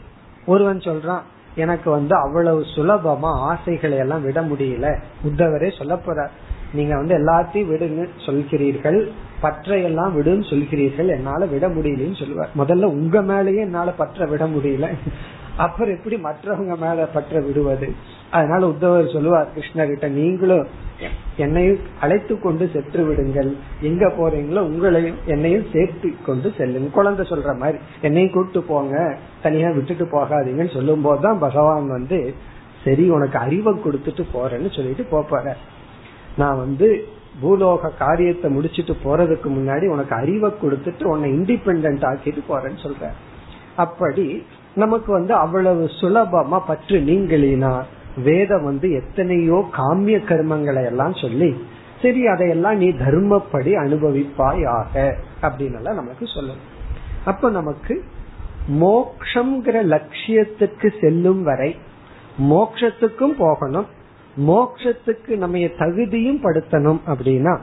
Speaker 1: ஒருவன் சொல்றான் எனக்கு வந்து அவ்வளவு சுலபமா ஆசைகளை எல்லாம் விட முடியல. உத்தவரே சொல்ல போற. நீங்க வந்து எல்லாத்தையும் விடுங்க சொல்கிறீர்கள். பற்றையெல்லாம் விடுன்னு சொல்கிறீர்கள். என்னால விட முடியலன்னு சொல்லுவார். முதல்ல உங்க மேலேயே என்னால பற்ற விட முடியல. அப்புறம் எப்படி மற்றவங்க மேல பற்ற விடுவது? அதனால உத்தவர் சொல்லுவார் கிருஷ்ணர்கிட்ட நீங்களும் என்னையும் அழைத்து கொண்டு சென்று விடுங்கள். எங்க போறீங்களோ உங்களையும் என்னையும் சேர்த்து கொண்டு செல்லுங்க. குழந்தை சொல்ற மாதிரி என்னையும் கூப்பிட்டு போங்க. தனியா விட்டுட்டு போகாதீங்கன்னு சொல்லும் போதுதான் பகவான் வந்து சரி உனக்கு அறிவை கொடுத்துட்டு போறேன்னு சொல்லிட்டு போற. நான் வந்து பூலோக காரியத்தை முடிச்சிட்டு போறதுக்கு முன்னாடி உனக்கு அறிவை கொடுத்துட்டு உன்னை இண்டிபெண்ட் ஆக்கிட்டு போறேன்னு சொல்ற அப்படி நமக்கு வந்து அவ்வளவு சுலபமா பற்று நீங்களினா வேதம் வந்து எத்தனையோ காமிய கர்மங்களை எல்லாம் சொல்லி சரி அதையெல்லாம் நீ தர்மப்படி அனுபவிப்பாயாக அப்படின்னு நமக்கு சொல்லணும். அப்ப நமக்கு மோக்ஷங்கிற லட்சியத்துக்கு செல்லும் வரை மோக்ஷத்துக்கும் போகணும் மோக்ஷத்துக்கு நம்ம தகுதியும் படுத்தணும் அப்படின்னா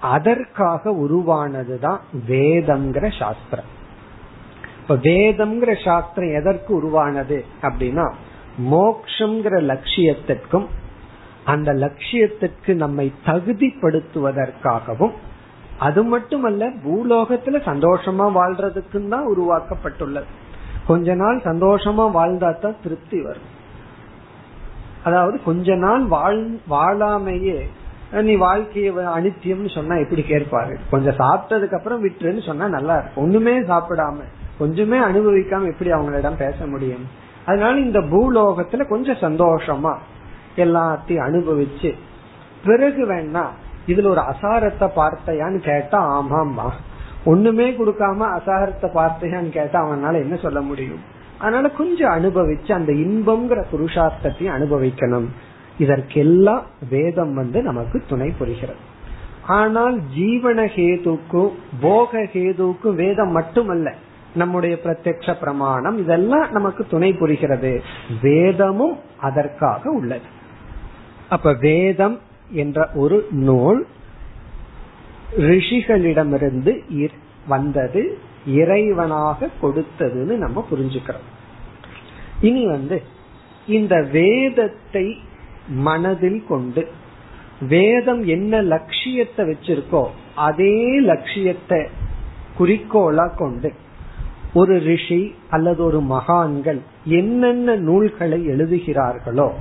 Speaker 1: அதற்காக உருவானதுதான் வேதம்ங்கிற சாஸ்திரம். இப்ப வேதம்ங்கிற சாஸ்திரம் எதற்கு உருவானது அப்படின்னா மோக்ஷங்கிற லட்சியத்திற்கும் அந்த லட்சியத்திற்கு நம்மை தகுதிப்படுத்துவதற்காகவும் அது மட்டுமல்ல பூலோகத்துல சந்தோஷமா வாழ்றதுக்கும் தான் உருவாக்கப்பட்டுள்ளது. கொஞ்ச நாள் சந்தோஷமா வாழ்ந்தா தான் திருப்தி வரும். அதாவது கொஞ்ச நாள் வாழ் வாழாமையே நீ வாழ்க்கைய அனித்தியம்னு சொன்னா எப்படி கேட்பாரு? கொஞ்சம் சாப்பிட்டதுக்கு அப்புறம் விட்டுருன்னு சொன்னா நல்லா இருக்கும். ஒண்ணுமே சாப்பிடாம. கொஞ்சமே அனுபவிக்காம எப்படி அவங்களிடம் பேச முடியும். அதனால இந்த பூலோகத்துல கொஞ்சம் சந்தோஷமா எல்லாத்தையும் அனுபவிச்சு பிறகு வேணா இதுல ஒரு அசாரத்தை பார்த்தையான்னு கேட்டா ஆமாமா ஒண்ணுமே கொடுக்காம அசாரத்தை பார்த்தையான்னு கேட்டா அவனால என்ன சொல்ல முடியும்? அதனால கொஞ்சம் அனுபவிச்சு அந்த இன்பம்ங்கிற புருஷார்த்தத்தையும் அனுபவிக்கணும். இதற்கெல்லாம் வேதம் வந்து நமக்கு துணை புரிகிறது. ஆனால் ஜீவன ஹேதுக்கும் போக ஹேதுக்கும் வேதம் மட்டுமல்ல. நம்முடைய பிரத்யக்ஷ பிரமாணம் இதெல்லாம் நமக்கு துணை புரிகிறது. வேதமும் அதற்காக உள்ளது. அப்ப வேதம் என்ற ஒரு நூல் ரிஷிகளிடமிருந்து வந்தது இறைவனாக கொடுத்ததுன்னு நம்ம புரிஞ்சுக்கிறோம். இனி வந்து இந்த வேதத்தை மனதில் கொண்டு வேதம் என்ன லட்சியத்தை வச்சிருக்கோ அதே லட்சியத்தை குறிக்கோளா கொண்டு ஒரு ரிஷி அல்லது ஒரு மகான்கள் என்னென்ன நூல்களை எழுதுகிறார்களோ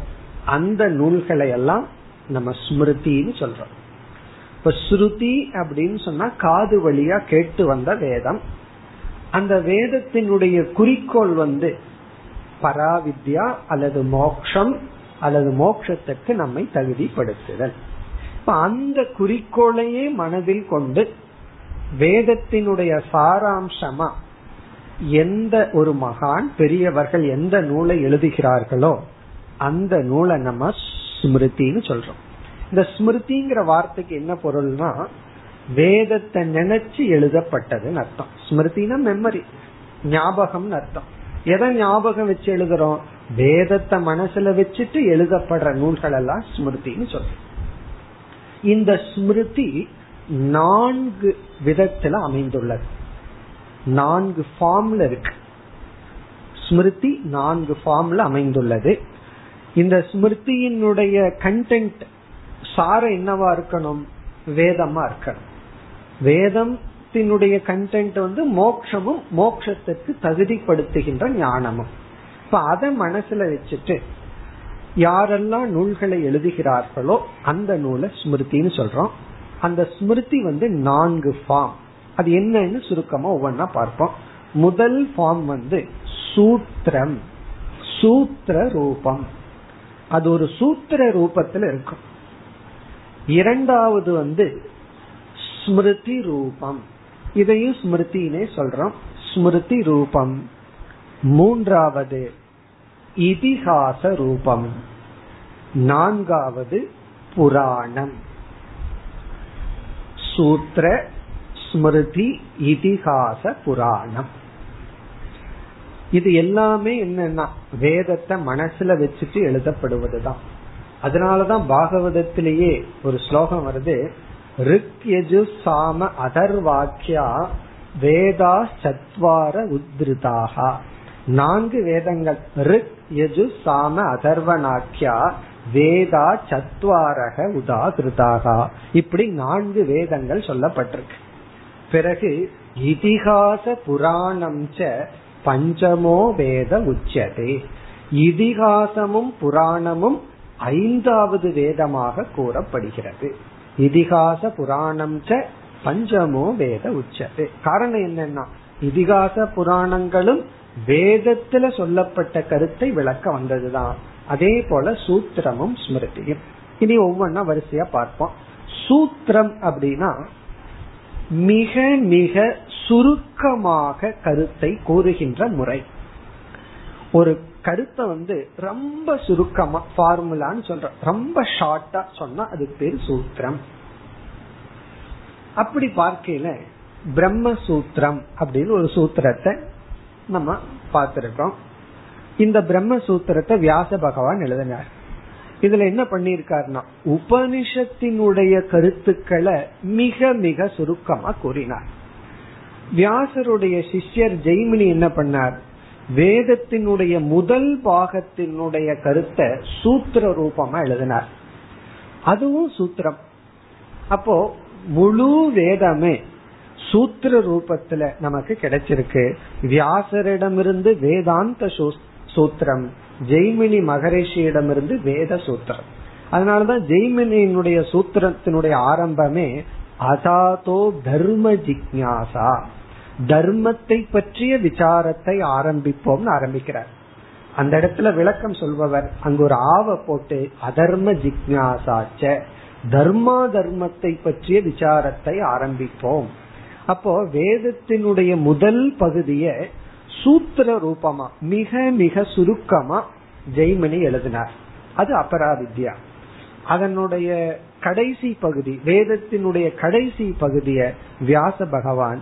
Speaker 1: அந்த நூல்களை எல்லாம் நம்ம ஸ்மிருதின்னு சொல்றோம். இப்ப ஸ்ருதி அப்படின்னு சொன்னா காது வழியா கேட்டு வந்த வேதம். அந்த வேதத்தினுடைய குறிக்கோள் வந்து பராவித்யா அல்லது மோக்ஷம் அல்லது மோக்ஷத்துக்கு நம்மை தகுதிப்படுத்துதல். இப்ப அந்த குறிக்கோளையே மனதில் கொண்டு வேதத்தினுடைய சாராம்சமா எந்த ஒரு மகான் பெரியவர்கள் எந்த நூலை எழுதுகிறார்களோ அந்த நூலை நம்ம ஸ்மிருதின்னு சொல்றோம். இந்த ஸ்மிருதிங்கிற வார்த்தைக்கு என்ன பொருள்னா வேதத்தை நினைச்சு எழுதப்பட்டதுன்னு அர்த்தம். ஸ்மிருதினா மெமரி ஞாபகம்னு அர்த்தம். எதை ஞாபகம் வச்சு எழுதுறோம்? வேதத்தை மனசுல வச்சுட்டு எழுதப்படுற நூல்கள் எல்லாம் ஸ்மிருதின்னு சொல்றோம். இந்த ஸ்மிருதி நான்கு விதத்துல அமைந்துள்ளது. நான்கு ஃபார்ம்ல இருக்கு. ஸ்மிருதி நான்கு ஃபார்ம்ல அமைந்துள்ளது. இந்த ஸ்மிருதியினுடைய கண்டென்ட் சார என்னவா இருக்கணும்? வேதமா இருக்கணும். வேதத்தினுடைய கண்டென்ட் வந்து மோக்ஷமும் மோக்ஷத்துக்கு தகுதிப்படுத்துகின்ற ஞானமும். இப்ப அதை மனசுல வச்சுட்டு யாரெல்லாம் நூல்களை எழுதுகிறார்களோ அந்த நூலை ஸ்மிருதின்னு சொல்றோம். அந்த ஸ்மிருதி வந்து நான்கு ஃபார்ம். அது என்னன்னு சுருக்கமா ஒவ்வொன்னா பார்ப்போம். முதல் ஃபார்ம் வந்து சூத்திரம். சூத்திர ரூபம். அது ஒரு சூத்திர ரூபத்துல இருக்கும். இரண்டாவது வந்து ஸ்மிருதி ரூபம். இதையும் ஸ்மிருதினே சொல்றோம். ஸ்மிருதி ரூபம். மூன்றாவது இதிகாச ரூபம். நான்காவது புராணம். சூத்திர ஸ்மிருதி இதிகாச புராணம். இது எல்லாமே என்னன்னா வேதத்தை மனசுல வச்சுட்டு எழுதப்படுவதுதான். அதனாலதான் பாகவதத்திலேயே ஒரு ஸ்லோகம் வருது ரிக் யஜு சாம அதர்வாக்கியா வேதா சத்வார உத்ருதாக. நான்கு வேதங்கள் ரிக் யஜு சாம அதர்வனாக்கியா வேதா சத்வாரக உதாகிருதாக. இப்படி நான்கு வேதங்கள் சொல்லப்பட்டிருக்கு. பிறகு இதிகாச புராணம் ச பஞ்சமோ வேத உச்சதே. இதிகாசமும் புராணமும் ஐந்தாவது வேதமாக கூறப்படுகிறது. இதிகாச புராணம் ச பஞ்சமோ வேத உச்சது. காரணம் என்னன்னா இதிகாச புராணங்களும் வேதத்துல சொல்லப்பட்ட கருத்தை விளக்க வந்ததுதான். அதே போல சூத்திரமும் ஸ்மிருதியும். இனி ஒவ்வொன்னா வரிசையா பார்ப்போம். சூத்திரம் அப்படின்னா மிக மிக சுருக்கமாக கருத்தை கூறுகின்ற முறை. ஒரு கருத்தை வந்து ரொம்ப சுருக்கமா ஃபார்முலான்னு சொல்றோம். ரொம்ப ஷார்ட்டா சொன்னா அது பேர் சூத்திரம். அப்படி பார்க்கையில பிரம்ம சூத்திரம் அப்படின்னு ஒரு சூத்திரத்தை நம்ம பார்த்திருக்கோம். இந்த பிரம்மசூத்திரத்தை வியாச பகவான் எழுதினார். இதுல என்ன பண்ணிருக்காருன்னா உபனிஷத்தினுடைய கருத்துக்களை மிக மிக சுருக்கமா கூறினார். வியாசருடைய சிஷ்யர் ஜெய்மினி என்ன பண்ணார்? வேதத்தினுடைய முதல் பாகத்தினுடைய கருத்தை சூத்திர ரூபமா எழுதினார். அதுவும் சூத்திரம். அப்போ முழு வேதமே சூத்திர ரூபத்துல நமக்கு கிடைச்சிருக்கு. வியாசரிடமிருந்து வேதாந்த சூத்திரம். ஜெய்மினி மகரிஷியிடமிருந்து வேத சூத்திரம். அதனாலதான் ஜெய்மினியினுடைய சூத்திரத்தினுடைய ஆரம்பமே அதாதோ தர்ம ஜிக்யாசா. தர்மத்தை பற்றிய விசாரத்தை ஆரம்பிப்போம்னு ஆரம்பிக்கிறார். அந்த இடத்துல விளக்கம் சொல்பவர் அங்கு ஒரு ஆவ போட்டு அதர்ம ஜிக்யாசாச்ச தர்மா தர்மத்தை பற்றிய விசாரத்தை ஆரம்பிப்போம். அப்போ வேதத்தினுடைய முதல் பகுதியை சூத்திர ரூபமா மிக மிக சுருக்கமா ஜெய்மணி எழுதினார். அது அபராவித்யா. அதனுடைய கடைசி பகுதி வேதத்தினுடைய கடைசி பகுதிய வியாச பகவான்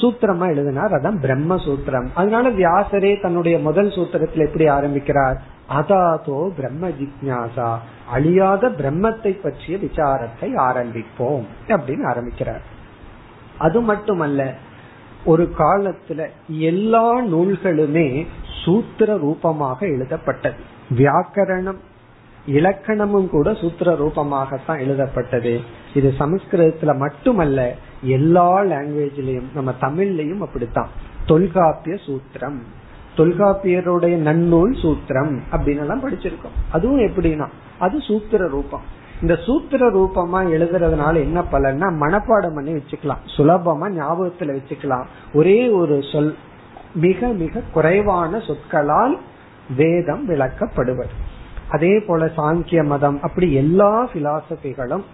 Speaker 1: சூத்திரமா எழுதினார். அதான் பிரம்ம சூத்திரம் அதனால வியாசரே தன்னுடைய முதல் சூத்திரத்தில் எப்படி ஆரம்பிக்கிறார்? அதாதோ பிரம்ம ஜிக்யாசா அழியாத பிரம்மத்தை பற்றிய விசாரத்தை ஆரம்பிப்போம் அப்படின்னு ஆரம்பிக்கிறார். அது மட்டுமல்ல ஒரு காலத்துல எல்லா நூல்களுமே சூத்திர ரூபமாக எழுதப்பட்டது. வியாக்கரணம் இலக்கணமும் கூட சூத்திர ரூபமாகத்தான் எழுதப்பட்டது. இது சமஸ்கிருதத்துல மட்டுமல்ல எல்லா லாங்குவேஜ்லயும் நம்ம தமிழ்லயும் அப்படித்தான். தொல்காப்பிய சூத்திரம். தொல்காப்பியருடைய நன்னூல் சூத்திரம் அப்படின்னு எல்லாம் படிச்சிருக்கோம். அதுவும் எப்படின்னா அது சூத்திர ரூபம். இந்த சூத்திர ரூபமா எழுதுறதுனால என்ன பலன்னா மனப்பாடம் பண்ணி வச்சுக்கலாம். சுலபமா ஞாபகத்துல வச்சுக்கலாம். ஒரே ஒரு சொல் மிக மிக குறைவான சொற்களால் வேதம் விளக்கப்படுவது. அதே போல சாங்கிய மதம் அப்படி எல்லா பிலாசபிகளும்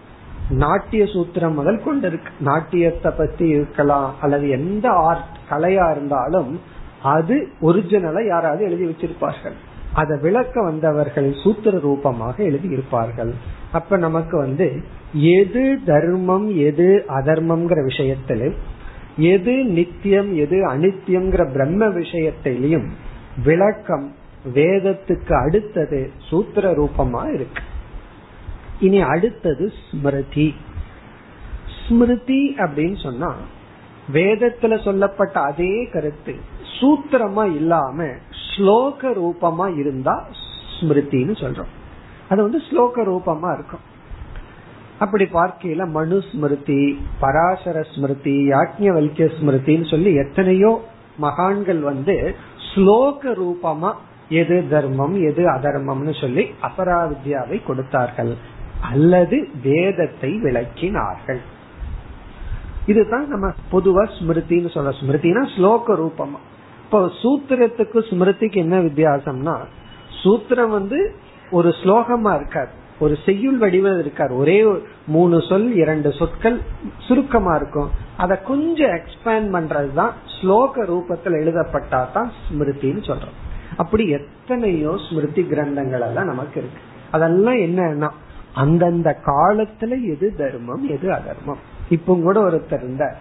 Speaker 1: நாட்டிய சூத்திரம் முதல் கொண்டு இருக்கு நாட்டியத்தை பத்தி இருக்கலாம் அல்லது எந்த ஆர்ட் கலையா இருந்தாலும் அது ஒரிஜினலா யாராவது எழுதி வச்சிருப்பார்கள். அதை விளக்க வந்தவர்கள் சூத்திர ரூபமாக எழுதி இருப்பார்கள் அப்ப நமக்கு வந்து எது தர்மம் எது அதர்மம்ங்கிற விஷயத்திலும் எது நித்தியம் எது அனித்தியம்ங்கிற பிரம்ம விஷயத்திலையும் விளக்கம் வேதத்துக்கு அடுத்தது சூத்திர ரூபமா இருக்கு. இனி அடுத்தது ஸ்மிருதி. ஸ்மிருதி அப்படின்னு சொன்னா வேதத்துல சொல்லப்பட்ட அதே கருத்து. சூத்திரமா இல்லாம ஸ்லோக ரூபமா இருந்தா ஸ்மிருதின்னு சொல்றோம். அது வந்து ஸ்லோக ரூபமா இருக்கும். அப்படி பார்க்கையில மனு ஸ்மிருதி பராசர ஸ்மிருதி யாக்ஞவல்கிய ஸ்மிருதின்னு சொல்லி எத்தனையோ மகான்கள் வந்து ஸ்லோக ரூபமா எது தர்மம் எது அதர்மம்னு சொல்லி அபராவித்யாவை கொடுத்தார்கள். அல்லது வேதத்தை விளக்கினார்கள். இதுதான் நம்ம பொதுவா ஸ்மிருதின்னு சொல்ல ஸ்மிருதினா ஸ்லோக ரூபமா. இப்போ சூத்திரத்துக்கு ஸ்மிருதிக்கு என்ன வித்தியாசம்னா சூத்திரம் வந்து ஒரு ஸ்லோகமா இருக்காது ஒரு செய்யுள் வடிவம் இருக்காரு. ஒரே மூணு சொல் இரண்டு சொற்கள் சுருக்கமா இருக்கும். அதை கொஞ்சம் எக்ஸ்பேண்ட் பண்றதுதான் ஸ்லோக ரூபத்தில் எழுதப்பட்டா தான் ஸ்மிருதின்னு சொல்றோம். அப்படி எத்தனையோ ஸ்மிருதி கிரந்தங்கள் எல்லாம் நமக்கு இருக்கு. அதெல்லாம் என்னன்னா அந்தந்த காலத்துல எது தர்மம் எது அதர்மம். இப்போ கூட ஒருத்தர் இருந்த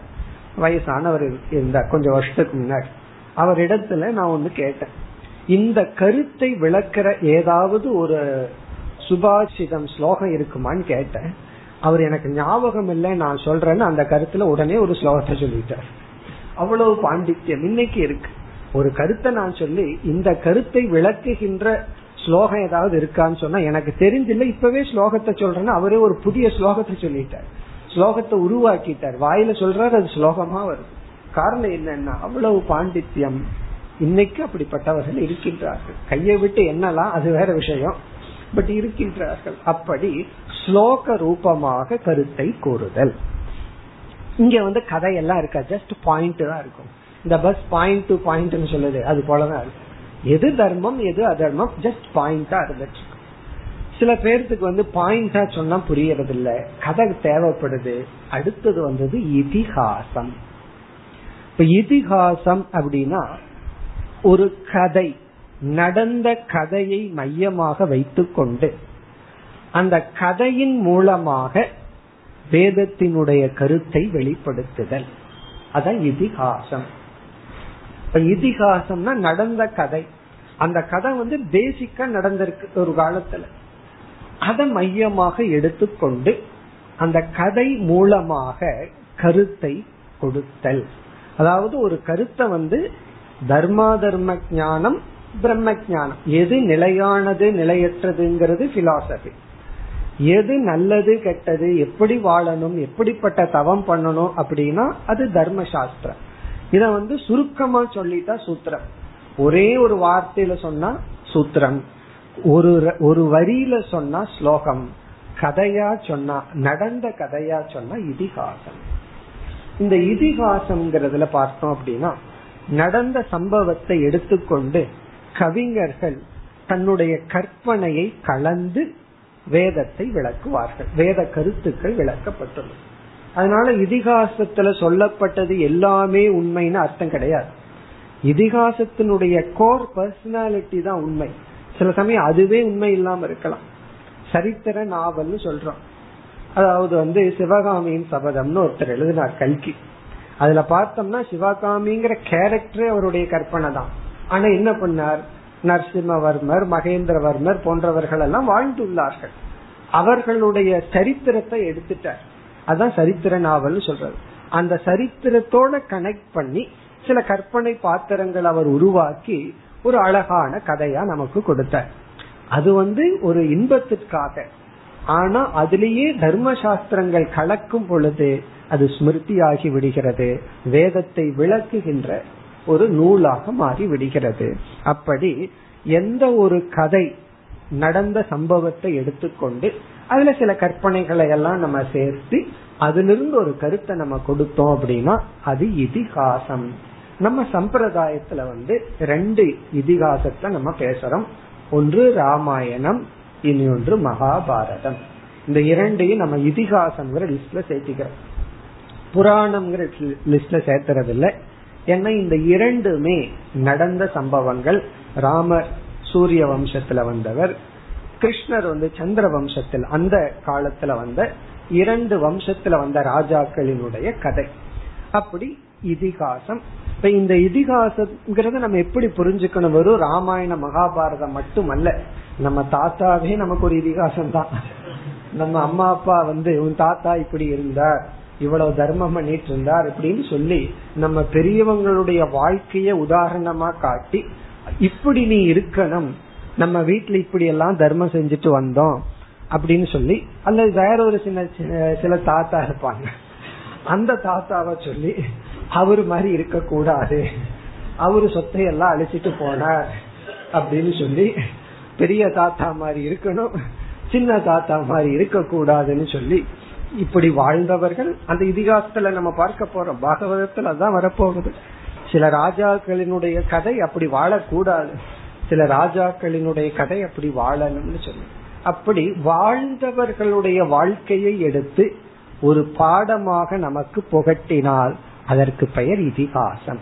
Speaker 1: வயசானவர் இருந்தார். கொஞ்சம் வருஷத்துக்கு முன்னாடி. அவரிடத்துல நான் ஒண்ணு கேட்டேன். இந்த கருத்தை விளக்கிற ஏதாவது ஒரு சுபாஷிதம் ஸ்லோகம் இருக்குமான்னு கேட்டேன். அவர் எனக்கு ஞாபகம் இல்லை நான் சொல்றேன்னு அந்த கருத்துல உடனே ஒரு ஸ்லோகத்தை சொல்லிட்டார். அவ்வளவு பாண்டித்யம் இன்னைக்கு இருக்கு. ஒரு கருத்தை நான் சொல்லி இந்த கருத்தை விளக்குகின்ற ஸ்லோகம் ஏதாவது இருக்கான்னு சொன்னா எனக்கு தெரிஞ்சில்ல இப்பவே ஸ்லோகத்தை சொல்றேன்னு அவரே ஒரு புதிய ஸ்லோகத்தை சொல்லிட்டார். ஸ்லோகத்தை உருவாக்கிட்டார். வாயில சொல்றாரு அது ஸ்லோகமா வருது. காரணம் என்னன்னா அவ்வளவு பாண்டித்யம் இன்னைக்கு அப்படிப்பட்டவர்கள் இருக்கின்றார்கள். கையை விட்டு என்னலாம் அது வேற விஷயம். பட் இருக்கின்றார்கள். அப்படி ஸ்லோக ரூபமாக கருத்தை கூறுதல். இங்க வந்து கதையெல்லாம் இருக்கா? ஜஸ்ட் பாயிண்ட் தான் இருக்கும். இந்த பஸ் பாயிண்ட் டு பாயிண்ட் சொல்லுது. அது போலதான் இருக்கும். எது தர்மம் எது அதர்மம்? ஜஸ்ட் பாயிண்டா இருந்துச்சு சில பேர்த்துக்கு வந்து பாயிண்டா சொன்னா புரியறது இல்ல கதை தேவைப்படுது. அடுத்தது வந்தது இதிகாசம். இப்ப இதிகாசம் அப்படின்னா ஒரு கதை நடந்த கதையை மையமாக வைத்துக்கொண்டு அந்த கதையின் மூலமாக வேதத்தினுடைய கருத்தை வெளிப்படுத்துதல். அதான் இதிகாசம். இதிகாசம்னா நடந்த கதை. அந்த கதை வந்து பேசிக்கா நடந்திருக்கு ஒரு காலத்துல. அதை மையமாக எடுத்துக்கொண்டு அந்த கதை மூலமாக கருத்தை கொடுத்தல். அதாவது ஒரு கருத்தை வந்து தர்மா தர்ம ஞானம் பிரம்ம ஞானம் எது நிலையானது நிலையற்றதுங்கிறது பிலாசபி எது நல்லது கெட்டது எப்படி வாழணும் எப்படிப்பட்ட தவம் பண்ணணும் அப்படின்னா அது தர்ம சாஸ்திரம் இத வந்து சுருக்கமா சொல்லிட்டா சூத்திரம். ஒரே ஒரு வார்த்தையில சொன்னா சூத்திரம். ஒரு ஒரு வரியில சொன்னா ஸ்லோகம். கதையா சொன்னா நடந்த கதையா சொன்னா இதிகாசம். இந்த இதிகாசம்ங்கிறதுல பார்த்தோம் அப்படின்னா நடந்த சம்பவத்தை எடுத்துக்கொண்டு கவிஞர்கள் தன்னுடைய கற்பனையை கலந்து வேதத்தை விளக்குவார்கள். வேத கருத்துக்கள் விளக்கப்பட்டுள்ளது. அதனால இதிகாசத்துல சொல்லப்பட்டது எல்லாமே உண்மைன்னு அர்த்தம் கிடையாது. இதிகாசத்தினுடைய கோர் பர்சனாலிட்டி தான் உண்மை. சில சமயம் அதுவே உண்மை இல்லாம இருக்கலாம். சரித்திர நாவல்னு சொல்றோம். அதாவது வந்து சிவகாமியின் சபதம்னு ஒருத்தர் எழுதினார் கல்கி. அதுல பார்த்தோம்னா சிவகாமிங்கிற கேரக்டரே அவருடைய கற்பனை தான். ஆனா என்ன பண்ணார்? நரசிம்மவர்மர் மகேந்திரவர்மர் போன்றவர்கள் எல்லாம் வாழ்ந்துள்ளார்கள் அவர்களுடைய சரித்திரத்தை எடுத்துட்டார். அதான் சரித்திர நாவல் சொல்றது. அந்த சரித்திரத்தோட கனெக்ட் பண்ணி சில கற்பனை பாத்திரங்கள் அவர் உருவாக்கி ஒரு அழகான கதையா நமக்கு கொடுத்தார். அது வந்து ஒரு இன்பத்திற்காக. ஆனா அதுலேயே தர்ம சாஸ்திரங்கள் கலக்கும் பொழுது அது ஸ்மிருதியாகி விடுகிறது. வேதத்தை விளக்குகின்ற ஒரு நூலாக மாறி விடுகிறது. அப்படி எந்த ஒரு கதை நடந்த சம்பவத்தை எடுத்துக்கொண்டு அதுல சில கற்பனைகளை எல்லாம் நம்ம சேர்த்து அதிலிருந்து ஒரு கருத்தை நம்ம கொடுத்தோம் அப்படின்னா அது இதிகாசம். நம்ம சம்பிரதாயத்துல வந்து ரெண்டு இதிகாசத்தை நம்ம பேசுறோம். ஒன்று ராமாயணம் இனி ஒன்று மகாபாரதம். இந்த இரண்டையும் நம்ம இதிகாசம்ங்கிற லிஸ்ட்ல சேர்த்திக்கிறோம். புராணம்ங்கிற லிஸ்ட்ல சேர்த்துறது இல்லை ஏன்னா இந்த இரண்டுமே நடந்த சம்பவங்கள். ராமர் சூரிய வம்சத்துல வந்தவர் கிருஷ்ணர் வந்து சந்திர வம்சத்தில் அந்த காலத்துல வந்த இரண்டு வம்சத்துல வந்த ராஜாக்களினுடைய கதை. அப்படி இதிகாசம். இப்ப இந்த இதிகாசம்ங்கிறத நம்ம எப்படி புரிஞ்சுக்கணும்? வெறும் ராமாயண மகாபாரதம் மட்டுமல்ல. நம்ம தாத்தாவே நமக்கு ஒரு இதிகாசம் தான் நம்ம அம்மா அப்பா வந்து உன் தாத்தா இப்படி இருந்தார். இவ்வளவு தர்மம் பண்ணிட்டு இருந்தார் அப்படின்னு சொல்லி நம்ம பெரியவங்களுடைய வாழ்க்கைய உதாரணமா காட்டி இப்படி நீ இருக்கணும் நம்ம வீட்டுல இப்படி எல்லாம் தர்மம் செஞ்சுட்டு வந்தோம் அப்படின்னு சொல்லி அல்லது வேற ஒரு சின்ன சில தாத்தா இருப்பாங்க. அந்த தாத்தாவை சொல்லி அவரு மாதிரி இருக்க கூடாது அவரு சொத்தை எல்லாம் அழிச்சிட்டு போனார் அப்படின்னு சொல்லி பெரிய தாத்தா மாதிரி இருக்கணும் சின்ன தாத்தா மாதிரி இருக்க கூடாதுன்னு சொல்லி இப்படி வாழ்ந்தவர்கள் அந்த இதிகாசத்துல நம்ம பார்க்க போறோம். பாகவதத்துல அதான் வரப்போகுது. சில ராஜாக்களினுடைய கதை அப்படி வாழக்கூடாது. சில ராஜாக்களினுடைய கதை அப்படி வாழணும்னு சொல்லி. அப்படி வாழ்ந்தவர்களுடைய வாழ்க்கையை எடுத்து ஒரு பாடமாக நமக்கு புகட்டினால் அதற்கு பெயர் இதிகாசம்.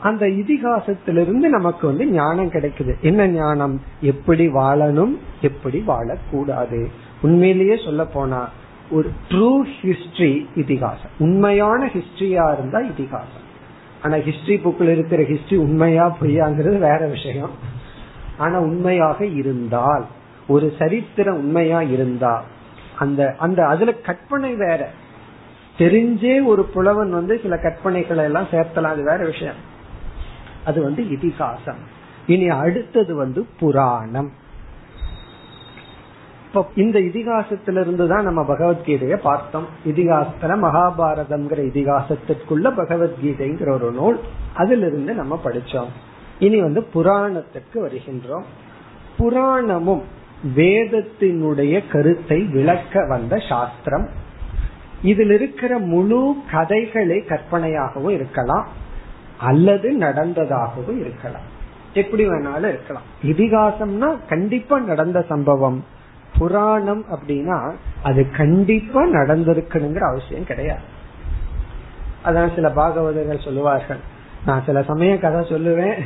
Speaker 1: அந்த இதிகாசத்திலிருந்து நமக்கு வந்து ஞானம் கிடைக்குது. என்ன ஞானம்? எப்படி வாழணும்? எப்படி வாழக்கூடாது. உண்மையிலேயே சொல்ல போனா ஒரு ட்ரூ ஹிஸ்டரி இதிகாசம். உண்மையான ஹிஸ்டரியா இருந்தா இதிகாசம். ஆனா ஹிஸ்டரி புக்ல இருக்கிற ஹிஸ்டரி உண்மையா பொய்யாங்கிறது வேற விஷயம். ஆனா உண்மையாக இருந்தால் ஒரு சரித்திரம் உண்மையா இருந்தா அந்த அந்த அதுல கற்பனை வேற. தெரிஞ்சே ஒரு புலவன் வந்து சில கற்பனைகளை எல்லாம் சேர்த்தலாம் அது வேற விஷயம். அது வந்து இதிகாசம். இனி அடுத்தது வந்து புராணம். இப்போ இந்த இதிகாசத்திலிருந்து தான் நம்ம பகவத்கீதைய பார்த்தோம். இதிகாசத்துல மகாபாரதம்ங்கிற இதிகாசத்திற்குள்ள பகவத்கீதைங்கிற ஒரு நூல் அதிலிருந்து நம்ம படிச்சோம். இனி வந்து புராணத்துக்கு வருகின்றோம். புராணமும் வேதத்தினுடைய கருத்தை விளக்க வந்த சாஸ்திரம். இதில் இருக்கிற முழு கதைகளே கற்பனையாகவும் இருக்கலாம் அல்லது நடந்ததாகவும் இருக்கலாம். எப்படி வேணாலும் இருக்கலாம். இதிகாசம்னா கண்டிப்பா நடந்த சம்பவம். புராணம் அப்படின்னா அது கண்டிப்பா நடந்திருக்கணுங்கிற அவசியம் கிடையாது. அதான் சில பாகவதர்கள் சொல்லுவார்கள் நான் சில சமய கதை சொல்லுவேன்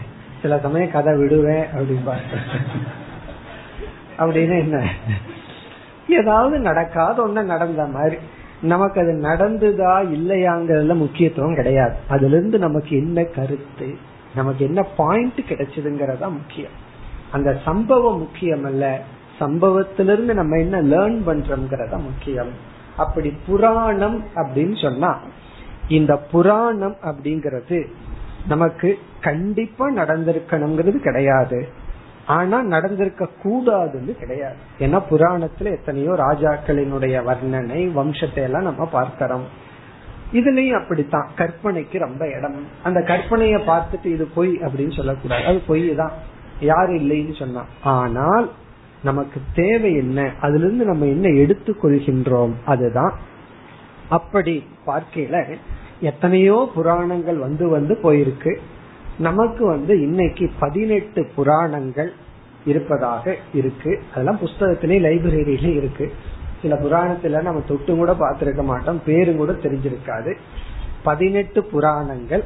Speaker 1: சில சமய கதை விடுவேன் அப்படின்பாங்க அப்படின்னு என்ன? ஏதாவது நடக்காத ஒண்ணு நடந்த மாதிரி. நமக்கு அது நடந்துதா இல்லையாங்கிறதுல முக்கியத்துவம் கிடையாது. அதுல இருந்து நமக்கு என்ன கருத்து நமக்கு என்ன பாயிண்ட் கிடைச்சதுங்கிறதா முக்கியம். அந்த சம்பவம் முக்கியம் அல்ல சம்பவத்திலிருந்து நம்ம என்ன லேர்ன் பண்றோம்ங்கிறத முக்கியம். அப்படி புராணம் அப்படின்னு சொன்னா இந்த புராணம் அப்படிங்கிறது நமக்கு கண்டிப்பா நடந்திருக்கணுங்கிறது கிடையாது. ஆனா நடந்திருக்க கூடாதுன்னு கிடையாது. ஏன்னா புராணத்துல எத்தனையோ ராஜாக்களினுடைய வர்ணனை வம்சத்தை எல்லாம் நம்ம பார்க்கிறோம். இதுலயும் அப்படித்தான். கற்பனைக்கு ரொம்ப இடம். அந்த கற்பனைய பார்த்துட்டு இது பொய் அப்படின்னு சொல்லக்கூடாது. அது பொய் தான் யாரு இல்லைன்னு சொன்னா. ஆனால் நமக்கு தேவை என்ன அதுல இருந்து நம்ம என்ன எடுத்துக்கொள்கின்றோம் அதுதான் அப்படி பார்க்கல எத்தனையோ புராணங்கள் வந்து வந்து போயிருக்கு. நமக்கு வந்து இன்னைக்கு பதினெட்டு புராணங்கள் இருப்பதாக இருக்கு. அதெல்லாம் புஸ்தகத்திலே லைப்ரரியில இருக்கு. சில புராணத்துல நம்ம தொட்டு கூட பார்த்திருக்க மாட்டோம் பேரும் கூட தெரிஞ்சிருக்காது. பதினெட்டு புராணங்கள்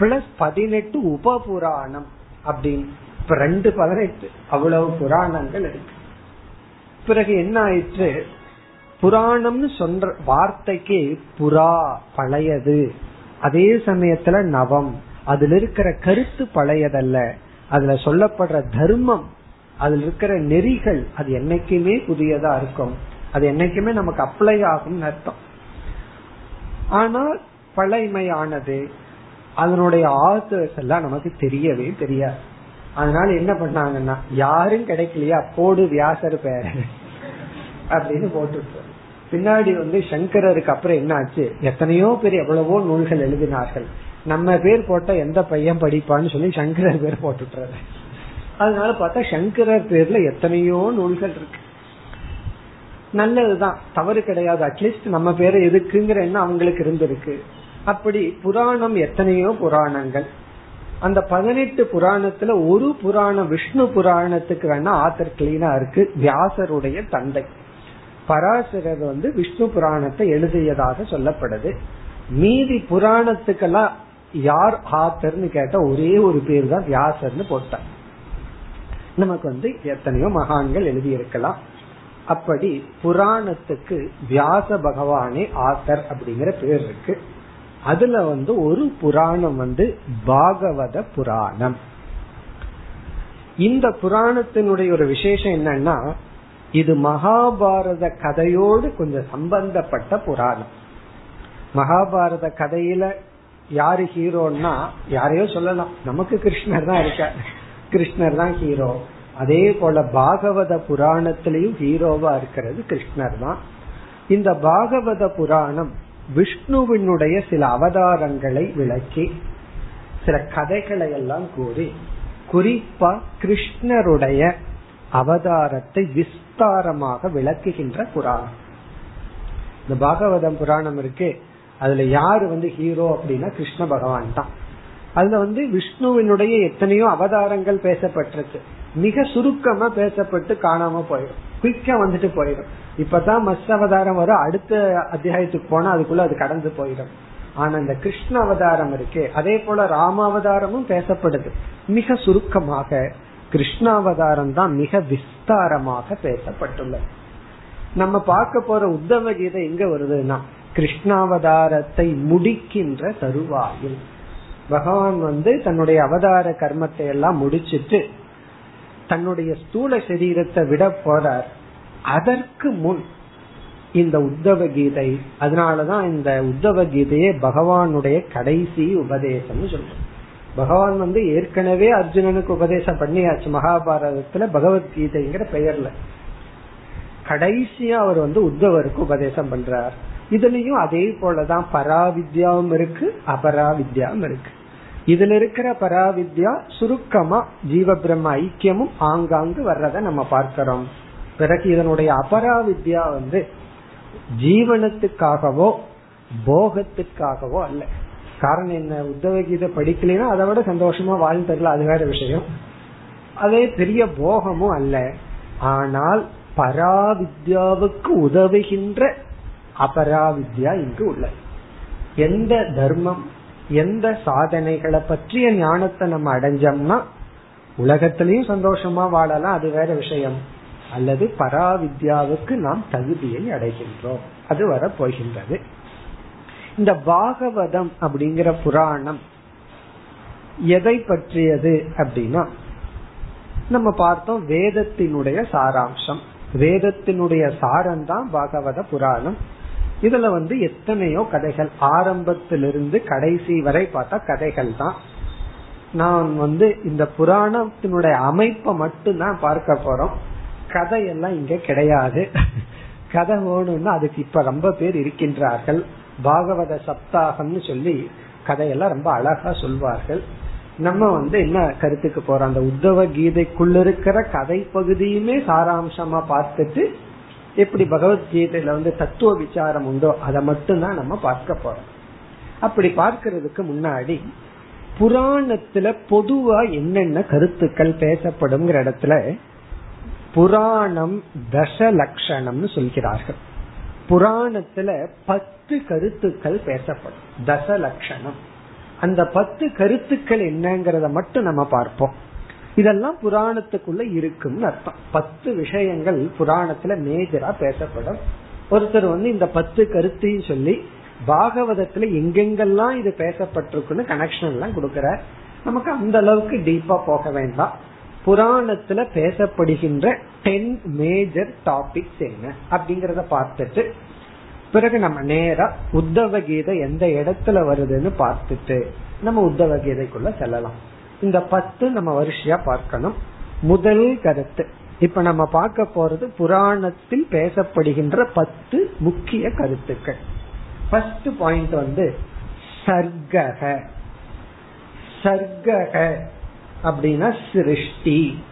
Speaker 1: பிளஸ் பதினெட்டு உப புராணம் அப்படின்னு இப்ப ரெண்டு பதினெட்டு அவ்வளவு புராணங்கள் இருக்கு. பிறகு என்ன ஆயிற்று? புராணம்னு சொல்ற வார்த்தைக்கு புறா பழையது. அதே சமயத்துல நவம். அதுல இருக்கிற கருத்து பழையதல்ல. அதுல சொல்லப்படுற தர்மம் அதுல இருக்கிற நெறிகள் அது என்னைக்குமே புதியதா இருக்கும். அது என்னைக்குமே நமக்கு அப்ளை ஆகும் அர்த்தம். ஆனால் பழைமையானது அதனுடைய ஆத்தர்ஸ் எல்லாம் நமக்கு தெரியவே தெரியாது. அதனால என்ன பண்ணாங்கன்னா யாரும் கிடைக்கலையா? போடு வியாசர் பேர. அப்படின்னு போட்டு பின்னாடி வந்து சங்கரருக்கு அப்புறம் என்ன ஆச்சு எத்தனையோ பேர் எவ்வளவோ நூல்கள் எழுதினார்கள். நம்ம பேர் போட்ட எந்த பையன் படிப்பான்னு சொல்லி சங்கரர் பேர் போட்டுட்டுறது அதனால பார்த்தா சங்கரர் பேர்ல எத்தனையோ நூல்கள் இருக்கு. நல்லதுதான். தவறு கிடையாது. அட்லீஸ்ட் நம்ம பேரை எதுக்குங்கிற எண்ணம் அவங்களுக்கு இருந்திருக்கு. அப்படி புராணம் எத்தனையோ புராணங்கள். அந்த பதினெட்டு புராணத்துல ஒரு புராணம் விஷ்ணு புராணத்துக்கு வேணா ஆத்தர் கிளீனா இருக்கு. வியாசருடைய தந்தை. பராசரர் வந்து விஷ்ணு புராணத்தை எழுதியதாக சொல்லப்படுது. மீதி புராணத்துக்கெல்லாம் யார் ஆத்தர்னு கேட்டா ஒரே ஒரு பேர் தான் வியாசர்னு போட்டார். நமக்கு வந்து எத்தனையோ மகான்கள் எழுதியிருக்கலாம். அப்படி புராணத்துக்கு வியாச பகவானே ஆத்தர் அப்படிங்கிற பேர் இருக்கு. அதுல வந்து ஒரு புராணம் வந்து பாகவத புராணம். இந்த புராணத்தினுடைய ஒரு விசேஷம் என்னன்னா இது மகாபாரத கதையோடு கொஞ்சம் சம்பந்தப்பட்ட புராணம். மகாபாரத கதையில யாரு ஹீரோன்னா யாரையோ சொல்லலாம். நமக்கு கிருஷ்ணர் தான் இருக்க கிருஷ்ணர் தான் ஹீரோ. அதே போல பாகவத புராணத்திலையும் ஹீரோவா இருக்கிறது கிருஷ்ணர் தான். இந்த பாகவத புராணம் விஷ்ணுவினுடைய சில அவதாரங்களை விளக்கி சில கதைகளை எல்லாம் கூறி குறிப்பா கிருஷ்ணருடைய அவதாரத்தை விஸ்தாரமாக விளக்குகின்ற புராணம். இந்த பாகவதம் புராணம் இருக்கு அதுல யாரு வந்து ஹீரோ அப்படின்னா கிருஷ்ண பகவான் தான். அதுல வந்து விஷ்ணுவினுடைய எத்தனையோ அவதாரங்கள் பேசப்பட்டிருக்கு. மிக சுருக்கமா பேசப்பட்டு காணாம போயிடும். குயிக்கா வந்துட்டு போயிடும். இப்பதான் மஸ் அவதாரம் வரும். அடுத்த அத்தியாயத்துக்கு போனா அதுக்குள்ள அது கடந்து போயிடும். ஆனா இந்த கிருஷ்ண அவதாரம் இருக்கு அதே போல ராம அவதாரமும் பேசப்படுது. மிக சுருக்கமாக கிருஷ்ணாவதாரம் தான் மிக விஸ்தாரமாக பேசப்பட்டுள்ளது. நம்ம பார்க்க போற உத்தம கீதை எங்க வருதுன்னா கிருஷ்ணாவதாரத்தை முடிக்கின்ற தருவாயில். பகவான் வந்து தன்னுடைய அவதார கர்மத்தை எல்லாம் முடிச்சிட்டு தன்னுடைய ஸ்தூல சரீரத்தை விட போறார். அதற்கு முன் இந்த உத்தவ கீதை அதனாலதான் இந்த உத்தவ கீதையே பகவானுடைய கடைசி உபதேசம் சொல்றோம் பகவான் வந்து ஏற்கனவே அர்ஜுனனுக்கு உபதேசம் பண்ணியாச்சு மகாபாரதத்துல பகவத்கீதைங்கிற பெயர்ல. கடைசியா அவர் வந்து உத்தவருக்கு உபதேசம் பண்றார். இதுலயும் அதே போலதான் பராவித்யாவும் இருக்கு அபராவித்யாவும் இருக்கு. இதுல இருக்கிற பராவித்யா சுருக்கமா ஜீவ பிரம்ம ஐக்கியமும் ஆங்காங்கு வர்றத நம்ம பார்க்கிறோம். பிறகு இதனுடைய அபராவித்யா வந்து ஜீவனத்துக்காகவோ போகத்துக்காகவோ அல்ல. காரணம் என்ன? உத்தவ படிக்கலாம் படிக்கலைன்னா அதை விட சந்தோஷமா வாழ்ந்ததுல அது வேற விஷயம். அதே பெரிய போகமும் அல்ல. ஆனால் பராவித்யாவுக்கு உதவுகின்ற அபராவித்யா இங்கு உள்ளது. எந்த தர்மம் எந்த சாதனைகளை பற்றிய ஞானத்தை நம்ம அடைஞ்சோம்னா உலகத்திலையும் சந்தோஷமா வாழலாம் அது வேற விஷயம். அல்லது பராவித்யாவுக்கு நாம் தகுதியை அடைகின்றோம். அது வர போகின்றது இந்த பாகவதம் அப்படிங்கிற புராணம் எதை பற்றியது அப்படின்னா நம்ம பார்த்தோம் வேதத்தினுடைய சாராம்சம். வேதத்தினுடைய சாரம் தான் பாகவத புராணம். இதுல வந்து எத்தனையோ கதைகள். ஆரம்பத்திலிருந்து கடைசி வரை பார்த்தா கதைகள் தான். நான் வந்து இந்த புராணத்தினுடைய அமைப்பை மட்டும் தான் பார்க்க போறோம். கதையெல்லாம் இங்க கிடையாது. கதை வேணும்னா அதுக்கு இப்ப ரொம்ப பேர் இருக்கின்றார்கள். பாகவத சப்தாகம்னு சொல்லி கதையெல்லாம் ரொம்ப அழகா சொல்வார்கள். நம்ம வந்து என்ன கருத்துக்கு போறோம்? அந்த உத்தவ கீதைக்குள்ள இருக்கிற கதை பகுதியுமே சாராம்சமா பார்த்துட்டு எப்படி பகவத்கீதையில வந்து தத்துவ விசாரம் உண்டோ அதை மட்டும்தான் நம்ம பார்க்க போறோம். அப்படி பார்க்கறதுக்கு முன்னாடி புராணத்துல பொதுவா என்னென்ன கருத்துக்கள் பேசப்படும் இடத்துல புராணம் தச லட்சணம்னு சொல்கிறார்கள். புராணத்துல பத்து கருத்துக்கள் பேசப்படும். தச லட்சணம் அந்த பத்து கருத்துக்கள் என்னங்கறத மட்டும் நம்ம பார்ப்போம். இதெல்லாம் புராணத்துக்குள்ள இருக்குன்னு அர்த்தம். பத்து விஷயங்கள் புராணத்துல மேஜரா பேசப்படும். ஒருத்தர் வந்து இந்த பத்து கருத்தையும் சொல்லி பாகவதத்துல எங்கெங்கெல்லாம் இது பேசப்பட்டிருக்குன்னு கனெக்ஷன் எல்லாம் கொடுக்கற நமக்கு அந்த அளவுக்கு டீப்பா போக வேண்டாம். புராணத்துல பேசப்படுகின்ற டென் மேஜர் டாபிக்ஸ் என்ன அப்படிங்கறத பார்த்துட்டு பிறகு நம்ம நேரா உத்தவ கீதை எந்த இடத்துல வருதுன்னு பார்த்துட்டு நம்ம உத்தவ கீதைக்குள்ள செல்லலாம். இந்த பத்து நம்ம வரிசையா பார்க்கணும். முதல் கருத்து. இப்ப நம்ம பார்க்க போறது புராணத்தில் பேசப்படுகின்ற பத்து முக்கிய கருத்துக்கள். ஃபர்ஸ்ட் பாயிண்ட் வந்து சர்க்கக. சர்க்கக அப்படின்னா சிருஷ்டி.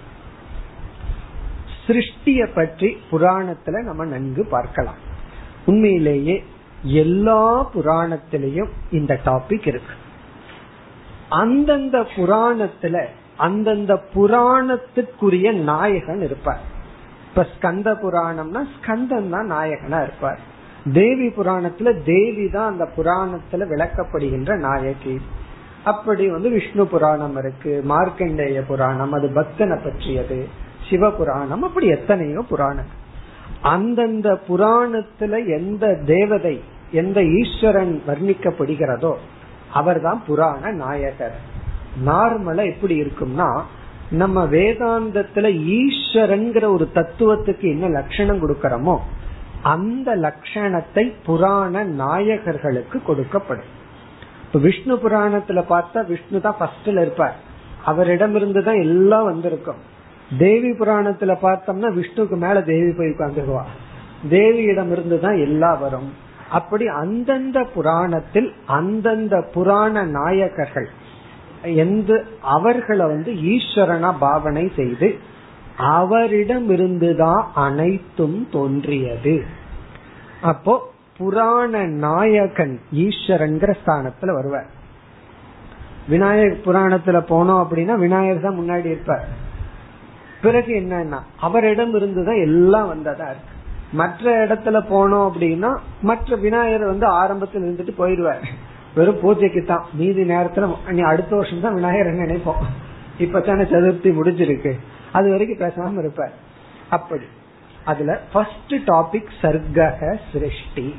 Speaker 1: சிருஷ்டிய பற்றி புராணத்துல நம்ம நன்கு பார்க்கலாம். உண்மையிலேயே எல்லா புராணத்திலையும் இந்த டாபிக் இருக்கு. அந்தந்த புராணத்துல அந்தந்த புராணத்துக்குரிய நாயகன் இருப்பார். இப்ப ஸ்கந்த புராணம்னா ஸ்கந்தன் தான் நாயகனா இருப்பார். தேவி புராணத்துல தேவி தான் அந்த புராணத்துல விளக்கப்படுகின்ற நாயகி. அப்படி வந்து விஷ்ணு புராணம் இருக்கு மார்க்கண்டேய புராணம் அது பக்தனை பற்றியது சிவ புராணம் அப்படி எத்தனையோ புராணம் அந்தந்த புராணத்துல எந்த தேவதை எந்த ஈஸ்வரன் வர்ணிக்கப்படுகிறதோ அவர்தான் புராண நாயகர். நார்மலா எப்படி இருக்கும்னா நம்ம வேதாந்தத்துல ஈஸ்வரன்கிற ஒரு தத்துவத்துக்கு என்ன லட்சணம் கொடுக்கறோமோ அந்த லட்சணத்தை புராண நாயகர்களுக்கு கொடுக்கப்படும். இப்ப விஷ்ணு புராணத்துல பார்த்தா விஷ்ணு தான் ஃபர்ஸ்ட்ல இருப்பார். அவரிடமிருந்து தான் எல்லாம் வந்திருக்கும். தேவி புராணத்துல பார்த்தோம்னா விஷ்ணுக்கு மேல தேவி போய் உட்காந்துருவா தேவியிடம் இருந்து தான் எல்லாம் வரும். அப்படி அந்தந்த புராணத்தில் அந்தந்த புராண நாயகர்கள் எந்த அவர்களை வந்து ஈஸ்வரனா பாவனை செய்து அவரிடம் இருந்துதான் அனைத்தும் தோன்றியது. அப்போ புராண நாயகன் ஈஸ்வரன்கிற ஸ்தானத்துல வருவார். விநாயகர் புராணத்துல போனோம் அப்படின்னா விநாயகர் தான் முன்னாடி இருப்பார். பிறகு என்னன்னா அவரிடம் இருந்துதான் எல்லாம் வந்ததா இருக்கு மற்ற இடத்துல போனோம் அப்படின்னா மற்ற விநாயகர் வந்து ஆரம்பத்தில் இருந்துட்டு போயிடுவார். வெறும் பூஜைக்கு தான் மீதி நேரத்துல நீ அடுத்த வருஷம் தான் விநாயகர் நினைப்போம்? இப்பதானே சதுர்த்தி முடிஞ்சிருக்கு. அது வரைக்கும் பேசாம இருப்பார். அப்படி. அதுல ஃபர்ஸ்ட் டாபிக் சர்க்கக சிருஷ்டி.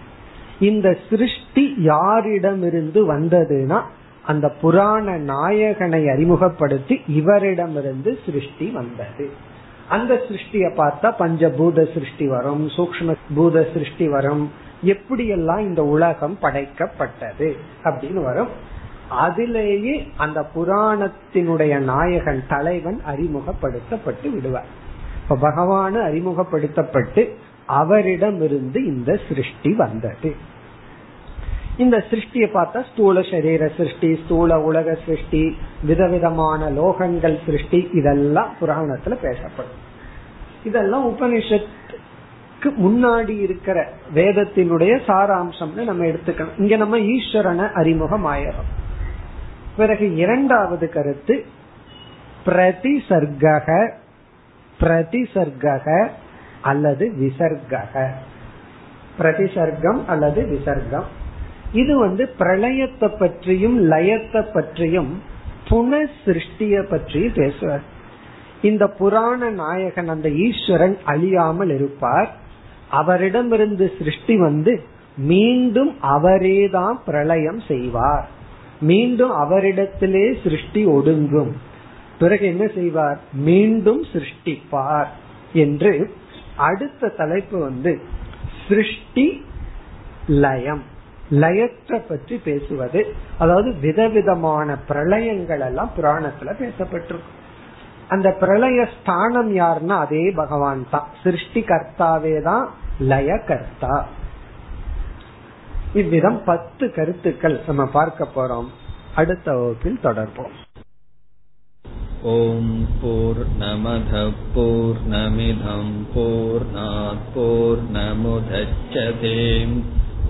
Speaker 1: இந்த சிருஷ்டி யாரிடமிருந்து வந்ததுன்னா அந்த புராண நாயகனை அறிமுகப்படுத்தி இவரிடமிருந்து சிருஷ்டி வந்தது. அந்த சிருஷ்டிய பார்த்தா பஞ்சபூத சிருஷ்டி வரும் சூக்ம பூத சிருஷ்டி வரும். எப்படியெல்லாம் இந்த உலகம் படைக்கப்பட்டது அப்படின்னு வரும். அதிலேயே அந்த புராணத்தினுடைய நாயகன் தலைவன் அறிமுகப்படுத்தப்பட்டு விடுவார். இப்ப பகவான அறிமுகப்படுத்தப்பட்டு அவரிடமிருந்து இந்த சிருஷ்டி வந்தது. இந்த சிருஷ்டியை பார்த்தா ஸ்தூல சரீர சிருஷ்டி ஸ்தூல உலக சிருஷ்டி விதவிதமான லோகங்கள் சிருஷ்டி இதெல்லாம் புராணத்துல பேசப்படும். இதெல்லாம் உபனிஷத்துக்கு முன்னாடி இருக்கிற வேதத்தினுடைய சாராம்சம்னு நம்ம எடுத்துக்கணும். இங்க நம்ம ஈஸ்வரனை அறிமுகம் ஆயிரம் பிறகு இரண்டாவது கருத்து பிரதிசர்க பிரதிசர்க அல்லது விசர்க பிரதிசர்க்கம் அல்லது விசர்க்கம் இது வந்து பிரளயத்தை பற்றியும் லயத்தை பற்றியும் புன சிருஷ்டிய பேசுவார் இந்த புராண நாயகன் அந்த ஈஸ்வரன் அழியாமல் இருப்பார். அவரிடமிருந்து சிருஷ்டி வந்து மீண்டும் அவரேதான் பிரளயம் செய்வார். மீண்டும் அவரிடத்திலே சிருஷ்டி ஒடுங்கும். பிறகு என்ன செய்வார்? மீண்டும் சிருஷ்டிப்பார் என்று அடுத்த தலைப்பு வந்து சிருஷ்டி லயம். லயத்தை பற்றி பேசுவது அதாவது விதவிதமான பிரளயங்கள் எல்லாம் புராணத்துல பேசப்பட்டிருக்கும் அந்த பிரளய ஸ்தானம் யாருன்னா அதே பகவான் தான் சிருஷ்டி கர்த்தாவே தான் லய கர்த்தா இவ்விதம் பத்து கருத்துக்கள் நம்ம பார்க்க போறோம் அடுத்த வகுப்பில் தொடர்போம்
Speaker 2: ॐ पूर्णमधः पूर्णमिधम् पूर्णात् पूर्णमुदच्छते